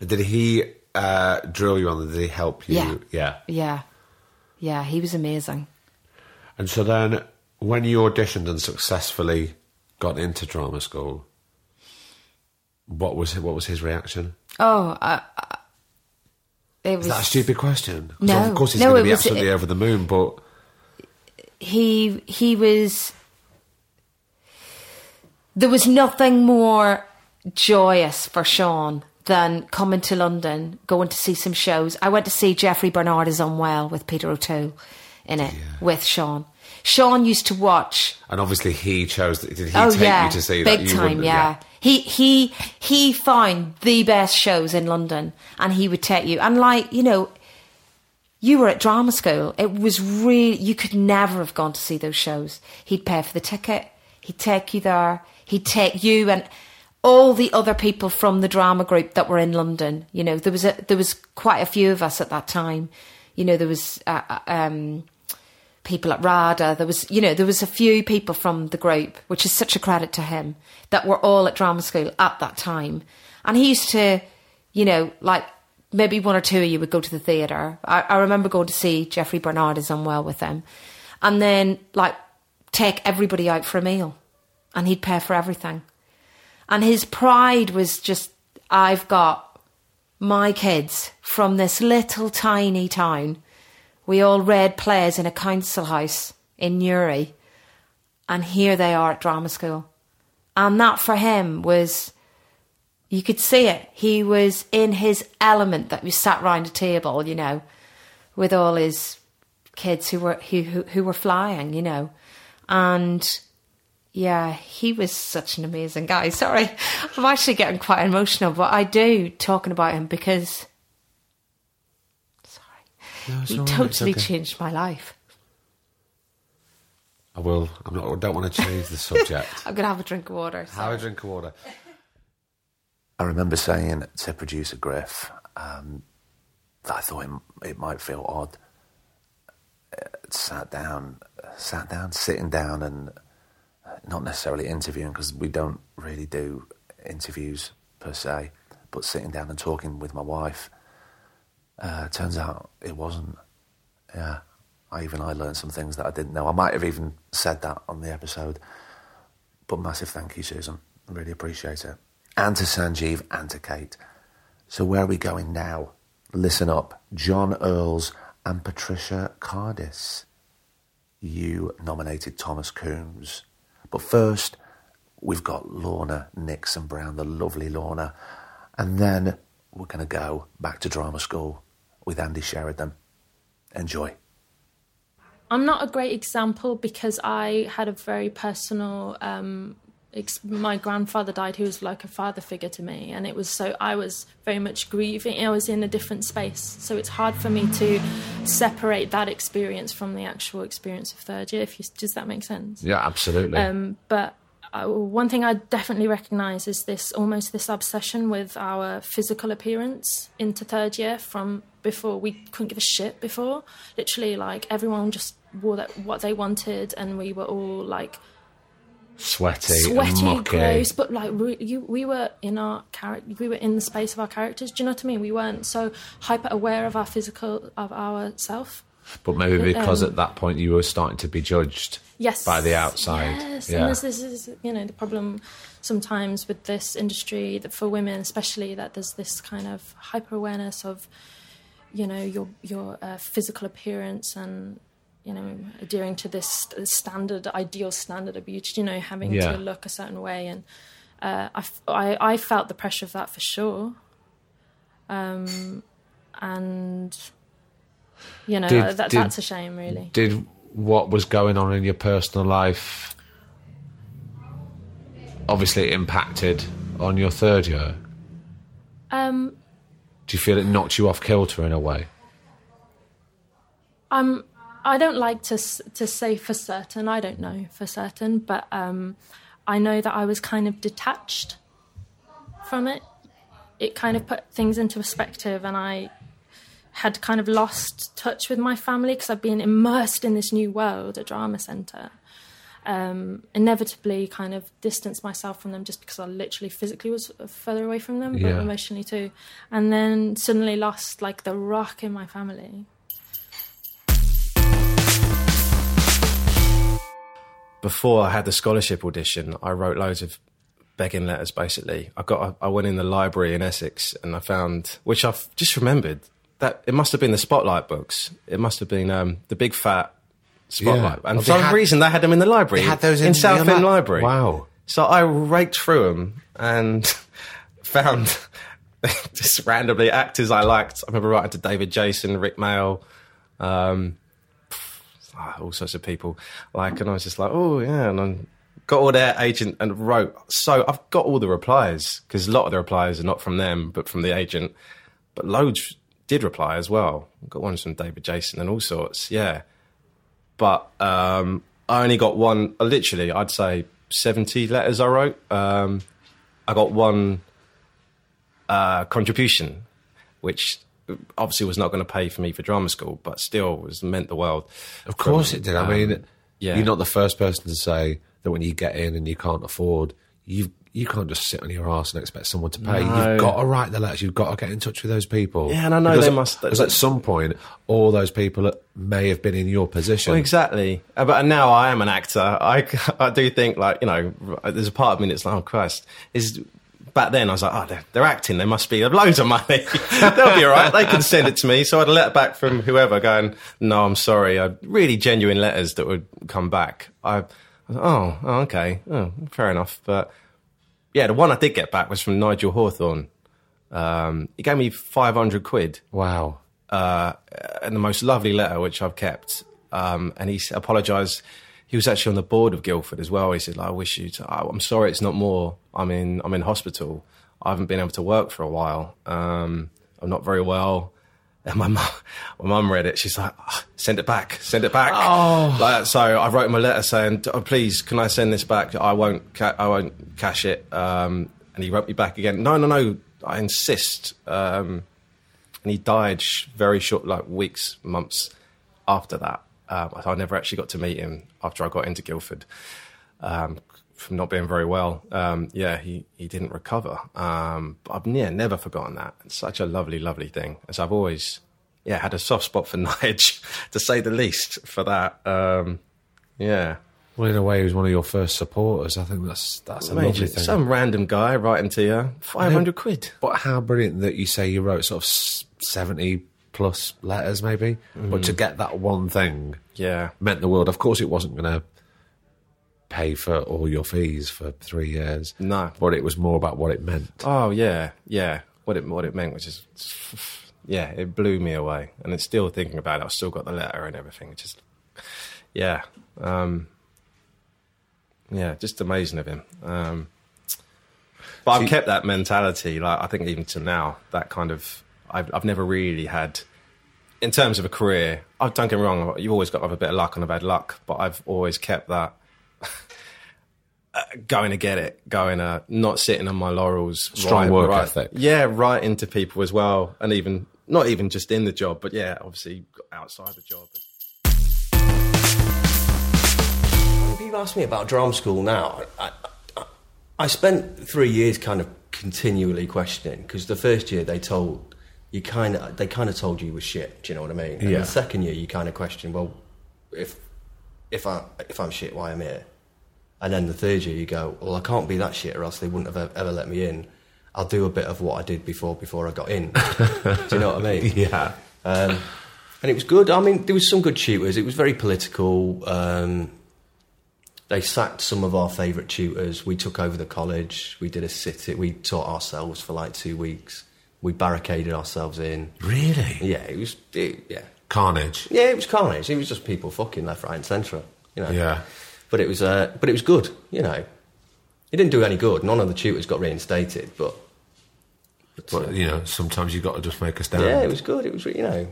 Did he uh, drill you on? Did he help you? Yeah. Yeah. Yeah, yeah, he was amazing. And so then, when you auditioned and successfully got into drama school, what was what was his reaction? Oh, uh, uh, it was Is that a stupid question? No. of course he's No, going to be was- absolutely it- over the moon. But he he was there was nothing more joyous for Sean than coming to London, going to see some shows. I went to see Jeffrey Bernard is unwell with Peter O'Toole in it with Sean. Sean used to watch And obviously, he chose. Did he oh take yeah, you to see big that? You time, wouldn't- yeah. He he he found the best shows in London, and he would take you. And like you know, you were at drama school. It was really you could never have gone to see those shows. He'd pay for the ticket. He'd take you there. He'd take you and all the other people from the drama group that were in London. You know, there was a there was quite a few of us at that time. You know, there was. Uh, uh, um, people at RADA. There was, you know, there was a few people from the group, which is such a credit to him, that were all at drama school at that time. And he used to, you know, like maybe one or two of you would go to the theatre. I, I remember going to see Jeffrey Bernard is Unwell with them. And then, like, take everybody out for a meal. And he'd pay for everything. And his pride was just, I've got my kids from this little tiny town. We all read plays in a council house in Newry, and here they are at drama school. And that for him was, you could see it. He was in his element that we sat round a table, you know, with all his kids who were who who, who were flying, you know, and yeah, he was such an amazing guy. Sorry, I'm actually getting quite emotional, but I do talking about him because it's he all right, it's totally okay. changed my life. I will. I'm not. I don't want to change the subject. I'm gonna have a drink of water. Have a drink of water. I remember saying to producer Griff um, that I thought it, it might feel odd. Uh, sat down, sat down, sitting down, and uh, not necessarily interviewing because we don't really do interviews per se, but sitting down and talking with my wife. Uh, turns out it wasn't. Yeah, I even I learned some things that I didn't know. I might have even said that on the episode. But massive thank you, Susan. I really appreciate it. And to Sanjeev and to Kate. So where are we going now? Listen up. John Earls and Patricia Cardis. You nominated Thomas Coombs. But first, we've got Lorna Nickson Brown, the lovely Lorna. And then we're going to go back to drama school with Andy Sheridan. Enjoy. I'm not a great example because I had a very personal. Um, ex- my grandfather died, who was like a father figure to me, and it was so I was very much grieving. I was in a different space, so it's hard for me to separate that experience from the actual experience of third year. If you, does that make sense? Yeah, absolutely. Um, but uh, one thing I definitely recognise is this almost this obsession with our physical appearance into third year from before we couldn't give a shit before. Literally, like everyone just wore that, what they wanted, and we were all like sweaty, sweaty, gross, but like we, you, we were in our character, we were in the space of our characters. Do you know what I mean? We weren't so hyper aware of our physical of our self. But maybe because Um, at that point you were starting to be judged yes by the outside. Yes, yeah. and this, this is you know the problem sometimes with this industry that for women especially that there's this kind of hyper awareness of you know your your uh, physical appearance and you know adhering to this standard ideal standard of beauty you know having Yeah. to look a certain way and uh, I, f- I I felt the pressure of that for sure um and you know Did- that, did- that's a shame really Did what was going on in your personal life obviously it impacted on your third year? um Do you feel it knocked you off kilter in a way? Um, I don't like to to say for certain. I don't know for certain, but um, I know that I was kind of detached from it. It kind of put things into perspective, and I had kind of lost touch with my family because I've been immersed in this new world at Drama Centre. Um, inevitably, kind of distanced myself from them just because I literally physically was further away from them, but Yeah. emotionally too. And then suddenly lost like the rock in my family. before I had the scholarship audition, I wrote loads of begging letters. Basically, I got I went in the library in Essex and I found, which I've just remembered that it must have been the Spotlight books. It must have been um, the big fat Spotlight, Yeah. and Oh, for some had- reason they had them in the library. they had those in in Southend Library. Wow. So I raked through them and found just randomly actors I liked. I remember writing to David Jason, Rik Mayall, um, ah, all sorts of people. Like, and I was just like, oh yeah, and I got all their agent and wrote. So I've got all the replies because a lot of the replies are not from them, but from the agent. But loads did reply as well. got ones from David Jason and all sorts. Yeah, but um, I only got one. uh, Literally, I'd say seventy letters I wrote. Um, I got one uh, contribution, which obviously was not going to pay for me for drama school, but still was meant the world. Of course it did. I mean, yeah. you're not the first person to say that when you get in and you can't afford, you you can't just sit on your ass and expect someone to pay. No. You've got to write the letters. You've got to get in touch with those people. Yeah, and I know because they must- Because at some point, all those people may have been in your position. Well, exactly. Uh, But now I am an actor. I, I do think like you know, there's a part of me that's like, oh Christ, is. Back then, I was like, oh, they're, they're acting. They must be loads of money. They'll be all right. They can send it to me. So I'd a letter back from whoever going, no, I'm sorry. I, really genuine letters that would come back. I, I was like, oh, oh, okay. Oh, fair enough. But yeah, the one I did get back was from Nigel Hawthorne. Um, he gave me 500 quid Wow. uh, and the most lovely letter which I've kept. Um, and he apologised. He was actually on the board of Guildford as well. He said, like, "I wish you. To, oh, I'm sorry, it's not more. I'm in. I'm in hospital. I haven't been able to work for a while. Um, I'm not very well." And my mum, my mum read it. She's like, "Ah, "Send it back. Send it back." Oh. Like, so I wrote him a letter saying, oh, "Please, can I send this back? I won't. Ca- I won't cash it." Um, and he wrote me back again. No, no, no. I insist. Um, and he died sh- very short, like weeks, months after that. Um, I never actually got to meet him after I got into Guildford um, from not being very well. Um, yeah, he, he didn't recover. Um, but I've yeah, never forgotten that. It's such a lovely, lovely thing. As I've always yeah had a soft spot for Nige, to say the least, for that. Um, yeah. Well, in a way, he was one of your first supporters. I think that's that's a Mate, lovely thing. some random guy writing to you, 500 quid. But how brilliant that you say you wrote sort of 70 plus letters, maybe. But to get that one thing Yeah. meant the world. Of course, it wasn't going to pay for all your fees for three years. No. But it was more about what it meant. Oh yeah, yeah. What it what it meant which is yeah, it blew me away, and it's still thinking about it. I've still got the letter and everything. It's just yeah, um, yeah, just amazing of him. Um, but I've kept that mentality. Like I think even to now, that kind of I've I've never really had. In terms of a career, I don't get me wrong. You've always got to have a bit of luck, and I've had luck, but I've always kept that going to get it, going uh, not sitting on my laurels. Strong work ethic. Yeah, right into people as well, and even not even just in the job, but yeah, obviously outside the job. If you ask me about drama school now, I, I, I spent three years kind of continually questioning because the first year they told you kind of they kind of told you you were shit. Do you know what I mean? And Yeah. the second year you kind of question, well, if if I if I'm shit, why I'm here? And then the third year you go, well, I can't be that shit, or else they wouldn't have ever let me in. I'll do a bit of what I did before before I got in. do you know what I mean? Yeah. Um, and it was good. I mean, there was some good tutors. It was very political. Um, they sacked some of our favourite tutors. We took over the college. We did a sit. We taught ourselves for like two weeks. We barricaded ourselves in. Really? Yeah, it was. It, yeah, Carnage. yeah, it was carnage. It was just people fucking left, right, and centre. You know. Yeah. But it was. Uh, but it was good. You know. It didn't do any good. None of the tutors got reinstated. But But, you know, sometimes you've got to just make a stand. yeah, it was good. It was. You know.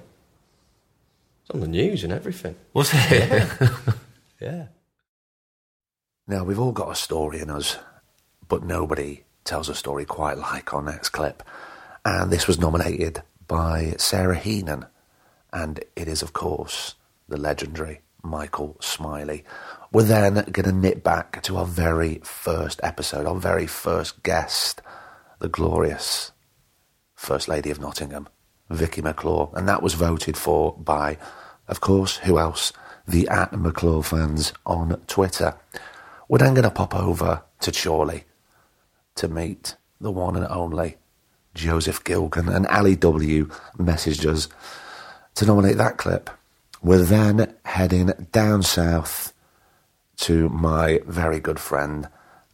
It's on the news and everything. Was it? Yeah. Now, we've all got a story in us, but nobody tells a story quite like our next clip. And this was nominated by Sarah Heenan. And it is, of course, the legendary Michael Smiley. We're then going to nip back to our very first episode, our very first guest, the glorious First Lady of Nottingham, Vicky McClure. And that was voted for by, of course, who else? The at McClure fans on Twitter. We're then going to pop over to Chorley to meet the one and only Joseph Gilgun. And Ali W messaged us to nominate that clip. We're then heading down south to my very good friend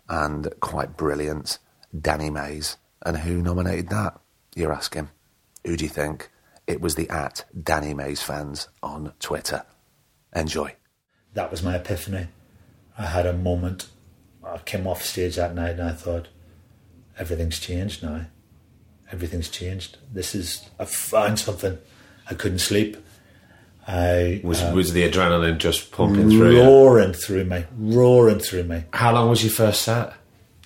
and quite brilliant Danny Mays. And who nominated that? You're asking. Who do you think? It was the at Danny Mays fans on Twitter. Enjoy. That was my epiphany. I had a moment. I came off stage that night and I thought, everything's changed now. Everything's changed. This is, I found something. I couldn't sleep. I Was um, was the adrenaline just pumping through you? roaring through me, roaring through me. How long was your first set?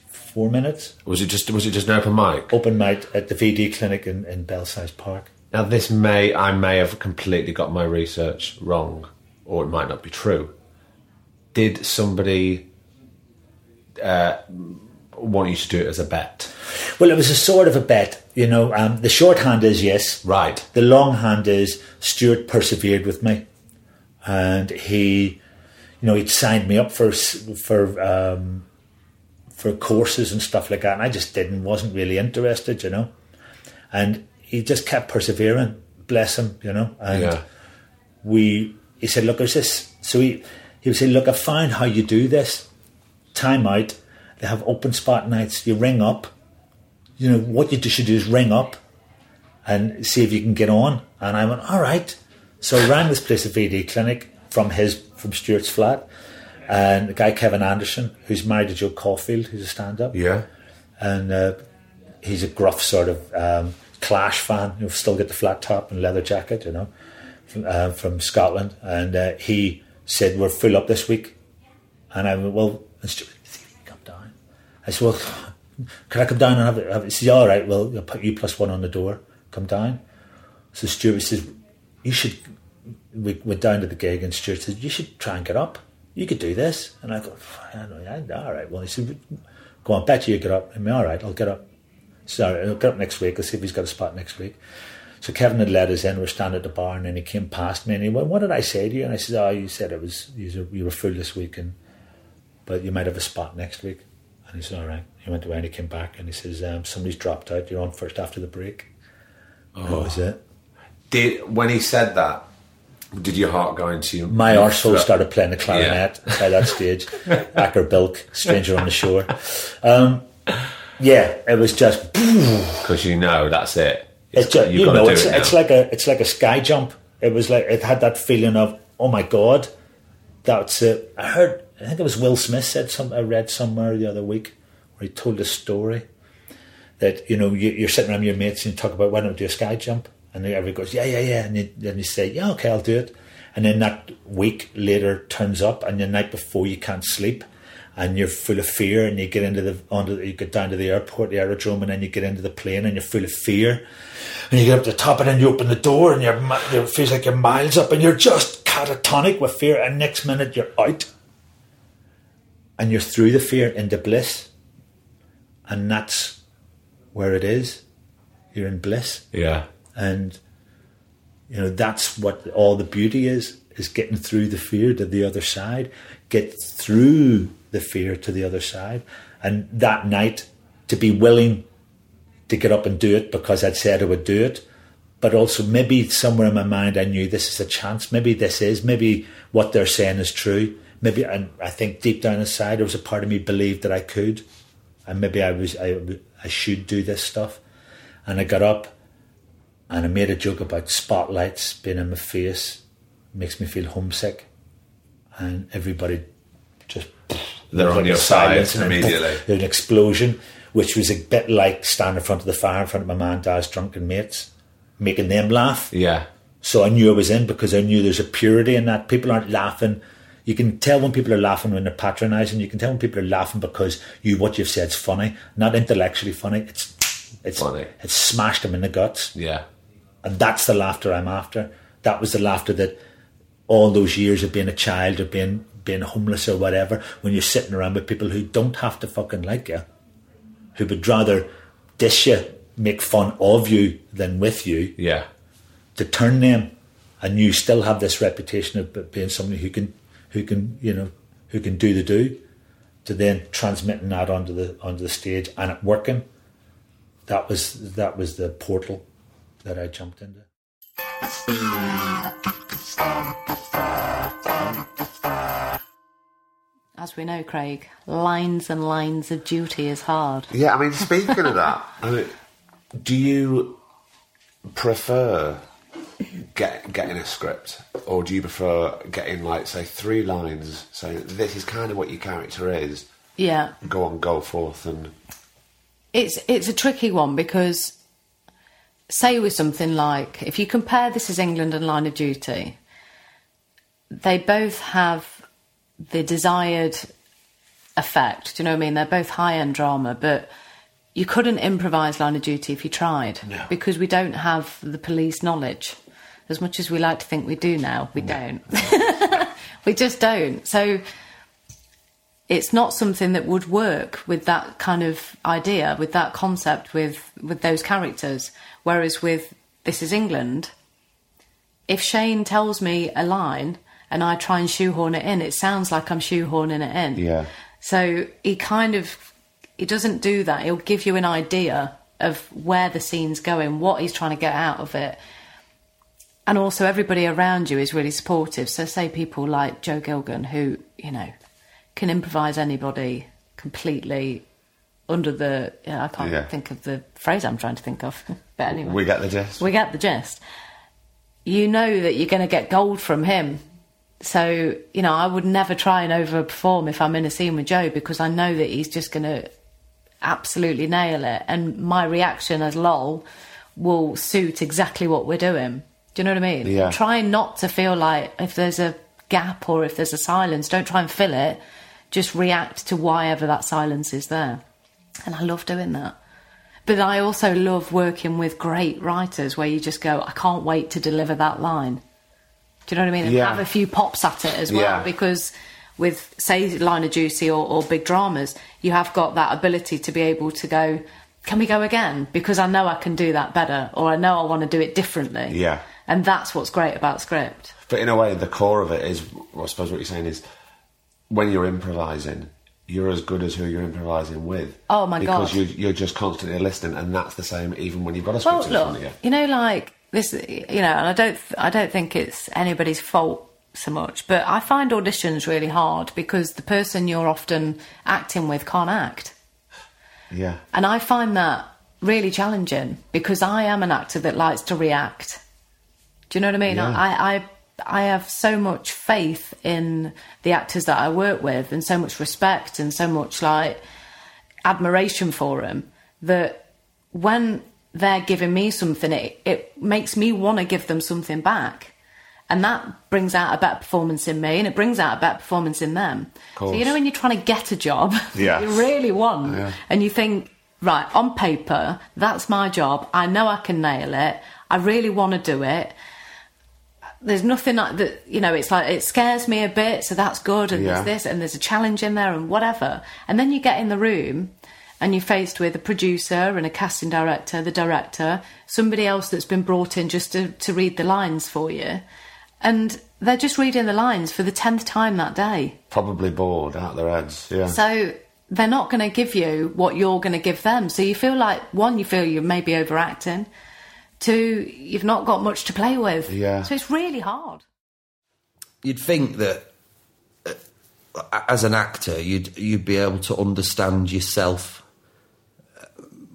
Four minutes. Was it just was it just an open mic? Open mic at the VD clinic in, in Belsize Park. Now this may I may have completely got my research wrong, or it might not be true. Did somebody uh, want you to do it as a bet? Well, it was a sort of a bet, you know. Um, the shorthand is yes. Right. The longhand is Stuart persevered with me, and he, you know, he'd signed me up for for um, for courses and stuff like that, and I just didn't, wasn't really interested, you know. And he just kept persevering. Bless him, you know. And Yeah. we, he said, look, there's this. So he, he would say, look, I found how you do this. Time out. They have open spot nights. You ring up. You know, what you should do is ring up and see if you can get on. And I went, all right. So I ran this place, a VD clinic, from his, from Stuart's flat. And the guy, Kevin Anderson, who's married to Jo Caulfield, who's a stand-up Yeah. and uh, he's a gruff sort of um, Clash fan. You'll still get the flat top and leather jacket, you know, from, uh, from Scotland. And uh, he said, "We're full up this week," and I went, "Well, and Stuart, come down." I said, "Well, can I come down and have it?" Have it? Said, "All right. Well, I'll put you plus one on the door. Come down." So Stuart says, "You should." We went down to the gig, and Stuart says, "You should try and get up. You could do this." And I go, "I know, yeah, "All right." Well, he said, "Go on, bet you get up." I mean, all right, I'll get up. Sorry, I'll get up next week. I'll see if he's got a spot next week. So Kevin had let us in. We're standing at the bar, and then he came past me and he went, "What did I say to you?" And I said, "Oh, you said it was you you were full this week, and but you might have a spot next week." And he said, "All right." He went away and he came back and he says, um, "Somebody's dropped out. You're on first after the break." And that was it. Did when he said that? Did your heart go into My arsehole started playing the clarinet by that stage. Acker Bilk, Stranger on the Shore. Um, yeah, it was just because you know that's it. It's just, you've you know, it's, it it's like a it's like a sky jump. It was like it had that feeling of oh my god, that's it. I heard I think it was Will Smith said some. I read somewhere the other week where he told a story that you know you, you're sitting around your mates and you talk about why don't we do a sky jump, and everybody goes yeah yeah yeah, and you, then you say yeah okay I'll do it, and then that week later turns up and the night before you can't sleep. And you're full of fear, and you get into the onto the, you get down to the airport, the aerodrome, and then you get into the plane, and you're full of fear, and you get up to the top, and then you open the door, and you're it feels like you're miles up, and you're just catatonic with fear, and next minute you're out, and you're through the fear into bliss, and that's where it is. You're in bliss, yeah. and you know that's what all the beauty is: is getting through the fear to the other side, get through the fear to the other side, and that night to be willing to get up and do it because I'd said I would do it. But also, maybe somewhere in my mind, I knew this is a chance. Maybe this is. Maybe what they're saying is true. Maybe, and I think deep down inside, there was a part of me believed that I could, and maybe I was, I, I should do this stuff. And I got up, and I made a joke about spotlights being in my face, makes me feel homesick, and everybody just They're on your side immediately. There's an explosion, which was a bit like standing in front of the fire in front of my man, dad's drunken mates, making them laugh. Yeah. So I knew I was in because I knew there's a purity in that. People aren't laughing. You can tell when people are laughing when they're patronising. You can tell when people are laughing because you what you've said's funny, not intellectually funny. It's it's Funny. It's smashed them in the guts, Yeah. and that's the laughter I'm after. That was the laughter that all those years of being a child or being being homeless or whatever, when you're sitting around with people who don't have to fucking like you, who would rather dish you, make fun of you than with you, Yeah. to turn them, and you still have this reputation of being somebody who can, who can, you know, who can do the do, to then transmitting that onto the onto the stage and it working. That was that was the portal that I jumped into. As we know, Craig, lines and lines of duty is hard. Yeah, I mean, speaking of that, I mean, do you prefer get, getting a script, or do you prefer getting like say three lines saying this is kind of what your character is? Yeah. Go on, go forth, and It's it's a tricky one because say with something like if you compare This Is England and Line of Duty, they both have the desired effect. Do you know what I mean? They're both high end drama, but you couldn't improvise Line of Duty if you tried No. because we don't have the police knowledge. As much as we like to think we do now, we don't. we just don't. So it's not something that would work with that kind of idea, with that concept, with with those characters. Whereas with This Is England, if Shane tells me a line and I try and shoehorn it in, it sounds like I'm shoehorning it in. Yeah. So he kind of he doesn't do that. He'll give you an idea of where the scene's going, what he's trying to get out of it. And also everybody around you is really supportive. So say people like Joe Gilgun who, you know, can improvise anybody completely under the yeah, I can't Yeah. think of the phrase I'm trying to think of. but anyway. we get the gist. We get the gist. You know that you're going to get gold from him. So, you know, I would never try and overperform if I'm in a scene with Joe because I know that he's just going to absolutely nail it. And my reaction as Lol will suit exactly what we're doing. Do you know what I mean? Yeah. Try not to feel like if there's a gap or if there's a silence, don't try and fill it. Just react to why ever that silence is there. And I love doing that. But I also love working with great writers where you just go, I can't wait to deliver that line. Do you know what I mean? And Yeah. have a few pops at it as well Yeah. because with say line of duty or, or big dramas, you have got that ability to be able to go, can we go again? Because I know I can do that better, or I know I want to do it differently. Yeah. And that's what's great about script. But in a way, the core of it is, I suppose what you're saying is, when you're improvising, you're as good as who you're improvising with. Oh, my god. because God. you, you're just constantly listening, and that's the same even when you've got a Well, script in front of you. you know, like this, you know, and I don't, I don't think it's anybody's fault so much, but I find auditions really hard because the person you're often acting with can't act. Yeah. And I find that really challenging because I am an actor that likes to react. Do you know what I mean? Yeah. I, I I have so much faith in the actors that I work with and so much respect and so much like admiration for them that when they're giving me something, it, it makes me want to give them something back. And that brings out a better performance in me and it brings out a better performance in them. So, you know, when you're trying to get a job, Yeah. you really want, Yeah. and you think, right, on paper, that's my job. I know I can nail it. I really want to do it. There's nothing like that, you know, it's like it scares me a bit, so that's good. And Yeah. there's this, and there's a challenge in there, and whatever. And then you get in the room and you're faced with a producer and a casting director, the director, somebody else that's been brought in just to, to read the lines for you. And they're just reading the lines for the 10th time that day. Probably bored out their heads. Yeah. So they're not going to give you what you're going to give them. So you feel like one, you feel you're maybe overacting. Two, you've not got much to play with. Yeah. So it's really hard. You'd think that uh, as an actor, you'd you'd be able to understand yourself uh,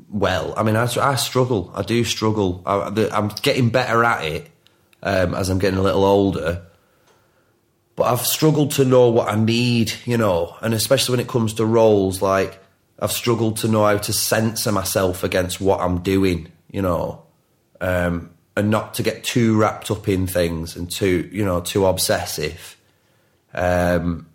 well. I mean, I, I struggle. I do struggle. I, the, I'm getting better at it um, as I'm getting a little older. But I've struggled to know what I need, you know, and especially when it comes to roles, like I've struggled to know how to censor myself against what I'm doing, you know, um, and not to get too wrapped up in things and too, you know, too obsessive, um,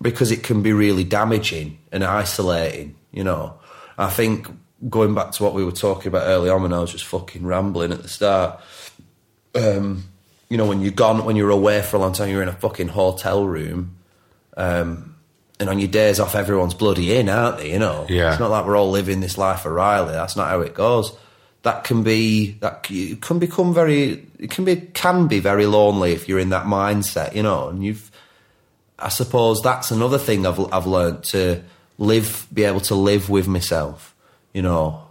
because it can be really damaging and isolating, you know. I think going back to what we were talking about early on when I was just fucking rambling at the start, um, you know, when you're gone, when you're away for a long time, you're in a fucking hotel room, um, and on your days off, everyone's bloody in, aren't they? You know, Yeah. It's not like we're all living this life of Riley. That's not how it goes. That can be that can become very it can be can be very lonely if you're in that mindset, you know. And you've, I suppose that's another thing I've I've learned to live, be able to live with myself, you know.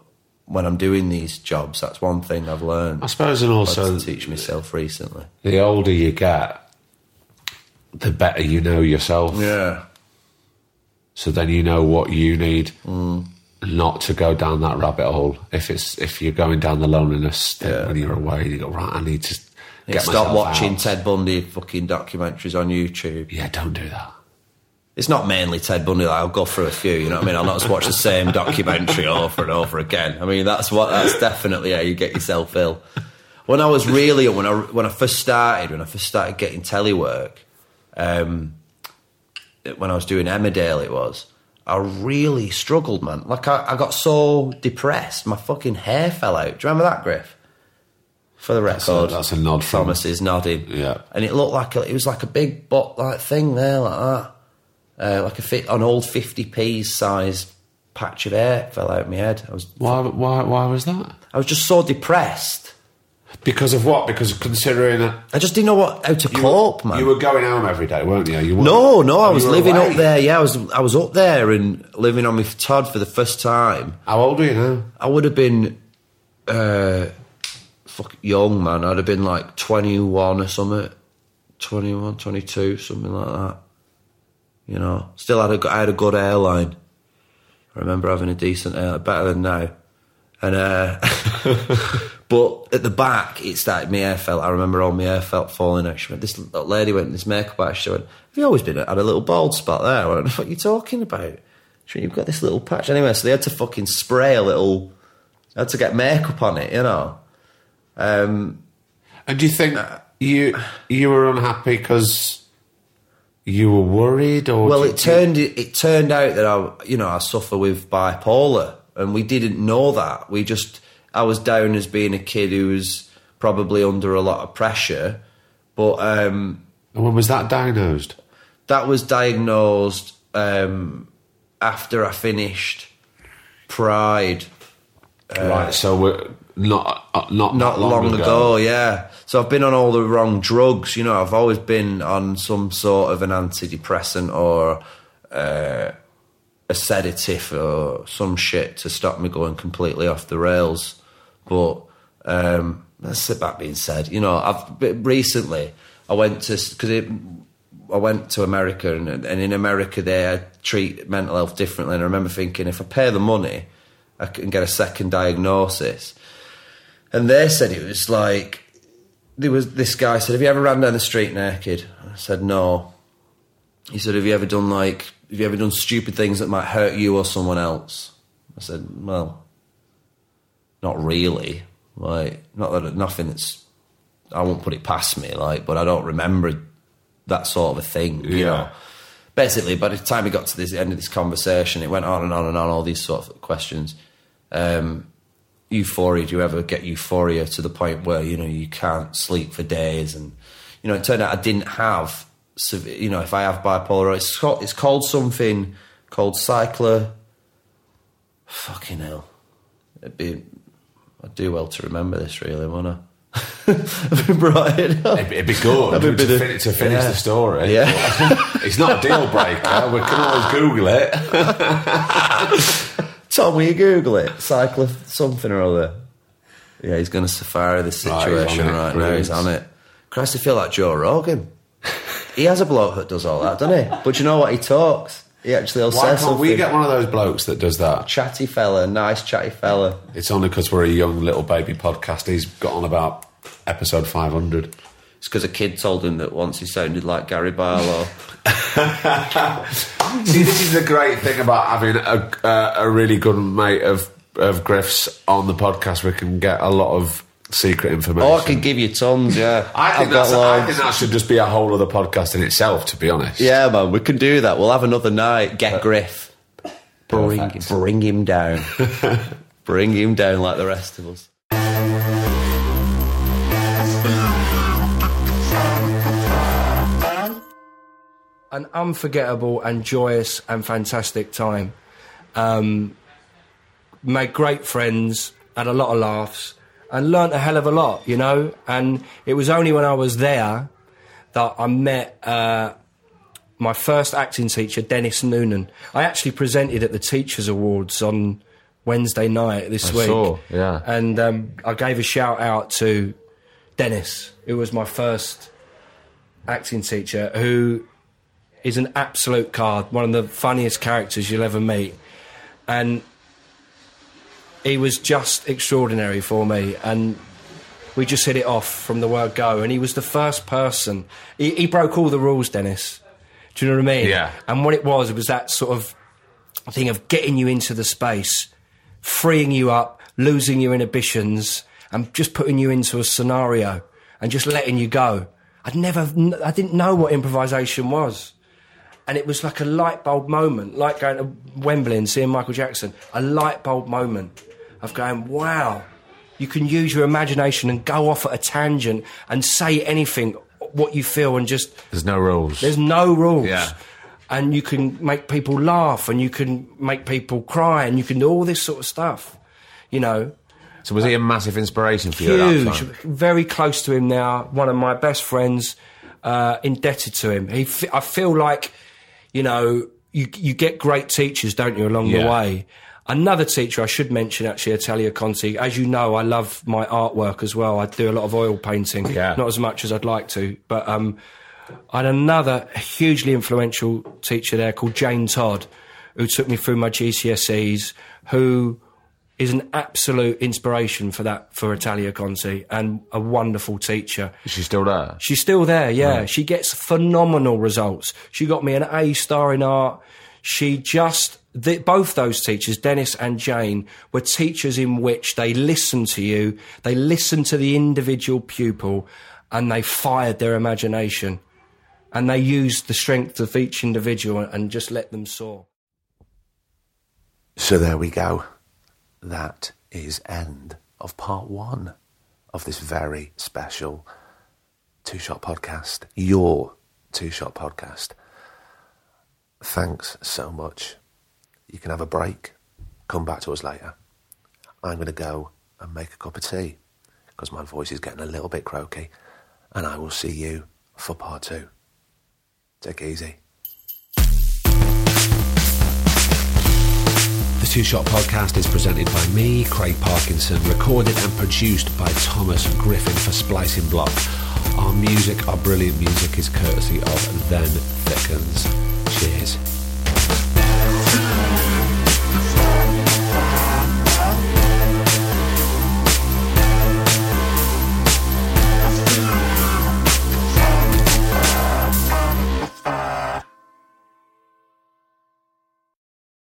When I'm doing these jobs, that's one thing I've learned. I suppose, and also- Had to teach myself recently. The older you get, the better you know yourself. Yeah. So then you know what you need, mm. Not to go down that rabbit hole. If it's if you're going down the loneliness thing when you're away, you go right. I need to Get stop watching out. Ted Bundy fucking documentaries on YouTube. Yeah, don't do that. It's not mainly Ted Bundy. Like, I'll go through a few. You know what I mean? I'll not just watch the same documentary over and over again. I mean, that's what. That's definitely how you get yourself ill. When I was really when I when I first started, when I first started getting telly work, um, when I was doing Emmerdale, it was. I really struggled, man. Like I, I got so depressed, my fucking hair fell out. Do you remember that, Griff? For the That's a- record, that's a nod from- Thomas is nodding. Yeah. and it looked like a, it was like a big bot like thing there, like that, uh, like a fit an old fifty p size patch of hair fell out of my head. I was Why? Why? Why was that? I was just so depressed. Because of what? Because considering that I just didn't know what how to cope, man. you were going home every day, weren't you? You No, no, I was living away. up there. Yeah, I was I was up there and living on with Todd for the first time. How old are you now? I would have been uh fuck young man. I'd have been like 21 or something. 21, 22, something like that. You know, still had a I had a good airline. I remember having a decent airline, better than now. And uh but at the back it started my hair felt I remember all my hair felt falling out. She went, this lady went, this makeup artist, she went, Have you always been had a little bald spot there? I went, What are you talking about? She went, You've got this little patch. Anyway, so they had to fucking spray a little I had to get makeup on it, you know. Um And do you think you you were unhappy because you were worried, or well, it turned it turned out that I, you know, I suffer with bipolar, and we didn't know that. We just, I was down as being a kid who was probably under a lot of pressure, but um, when was that diagnosed? that was diagnosed um, after I finished Pride. right, so we're not uh, not not that long, ago. yeah. So I've been on all the wrong drugs. You know, I've always been on some sort of an antidepressant or uh, a sedative or some shit to stop me going completely off the rails. But um, that's that being said, you know, I've recently I went to because it. I went to America, and, and in America they treat mental health differently. And I remember thinking, if I pay the money, I can get a second diagnosis. And they said it was like there was this guy said, "Have you ever ran down the street naked?" I said, "No." He said, "Have you ever done like have you ever done stupid things that might hurt you or someone else?" I said, "Well, not really. Like not that nothing that's I won't put it past me. Like, but I don't remember that sort of a thing. You Yeah. know." Basically, by the time we got to this end of this conversation, it went on and on and on, all these sort of questions. Um, euphoria. Do you ever get euphoria to the point where you know you can't sleep for days? And you know, it turned out I didn't have. You know, if I have bipolar, it's called, it's called something called cycler. Fucking hell! It'd be. I'd do well to remember this, really, wouldn't I? I've been brought it up. It'd, it'd be good That'd be to, fin- to finish yeah. the story. Yeah. it's not a deal breaker. We can always Google it. Tom, will you Google it? Cycler something or other. Yeah, he's going to safari this Right, situation it. right, now. He's on it. Christ, I feel like Joe Rogan. He has a bloke that does all that, doesn't he? But you know what? He talks. He actually will Why say can't something. we get one of those blokes that does that? Chatty fella, nice chatty fella. It's only because we're a young little baby podcast. He's got on about episode 500. It's because a kid told him that once he sounded like Gary Barlow. See, this is the great thing about having a, a, a really good mate of, of Griff's on the podcast. We can get a lot of secret information. oh, I could give you tons, yeah. I think, I've that's, I think that should just be a whole other podcast in itself, to be honest. Yeah, man, we can do that. We'll have another night. Get Griff. Bring, Perfect. bring him down. bring him down like the rest of us. an unforgettable and joyous and fantastic time. Um, made great friends, had a lot of laughs, and learnt a hell of a lot, you know. And it was only when I was there that I met uh, my first acting teacher, Dennis Noonan. I actually presented at the Teachers Awards on Wednesday night this I week. saw, yeah. And um, I gave a shout out to Dennis, who was my first acting teacher, who is an absolute card, one of the funniest characters you'll ever meet. And he was just extraordinary for me. And We just hit it off from the word go, and he was the first person. He, he broke all the rules, Dennis. Do you know what I mean? Yeah. And what it was, it was that sort of thing of getting you into the space, freeing you up, losing your inhibitions, and just putting you into a scenario and just letting you go. I'd never, I didn't know what improvisation was. And it was like a light bulb moment, like going to Wembley and seeing Michael Jackson. A light bulb moment of going, wow, you can use your imagination and go off at a tangent and say anything, what you feel, and just There's no rules. there's no rules. Yeah. And you can make people laugh and you can make people cry and you can do all this sort of stuff. You know, So was he a massive inspiration for you? At that huge, very close to him now. One of my best friends, uh, indebted to him. He, f- I feel like, you know, you you get great teachers, don't you, along the way. Another teacher I should mention, actually, Italia Conti. As you know, I love my artwork as well. I do a lot of oil painting, Yeah. not as much as I'd like to, but um, I had another hugely influential teacher there called Jane Todd, who took me through my GCSEs, who is an absolute inspiration for that for Italia Conti and a wonderful teacher. Is she still there? She's still there, yeah. She gets phenomenal results. She got me an A star in art. She just, the, both those teachers, Dennis and Jane, were teachers in which they listened to you, they listened to the individual pupil, and they fired their imagination. And they used the strength of each individual and just let them soar. So there we go. That is end of part one of this very special two shot podcast. Your two shot podcast. Thanks so much. You can have a break. Come back to us later. I'm going to go and make a cup of tea because my voice is getting a little bit croaky. And I will see you for part two. Take it easy. The Two Shot Podcast is presented by me, Craig Parkinson, recorded and produced by Thomas Griffin for Splicing Block. Our music, our brilliant music, is courtesy of Then Thickens. Cheers.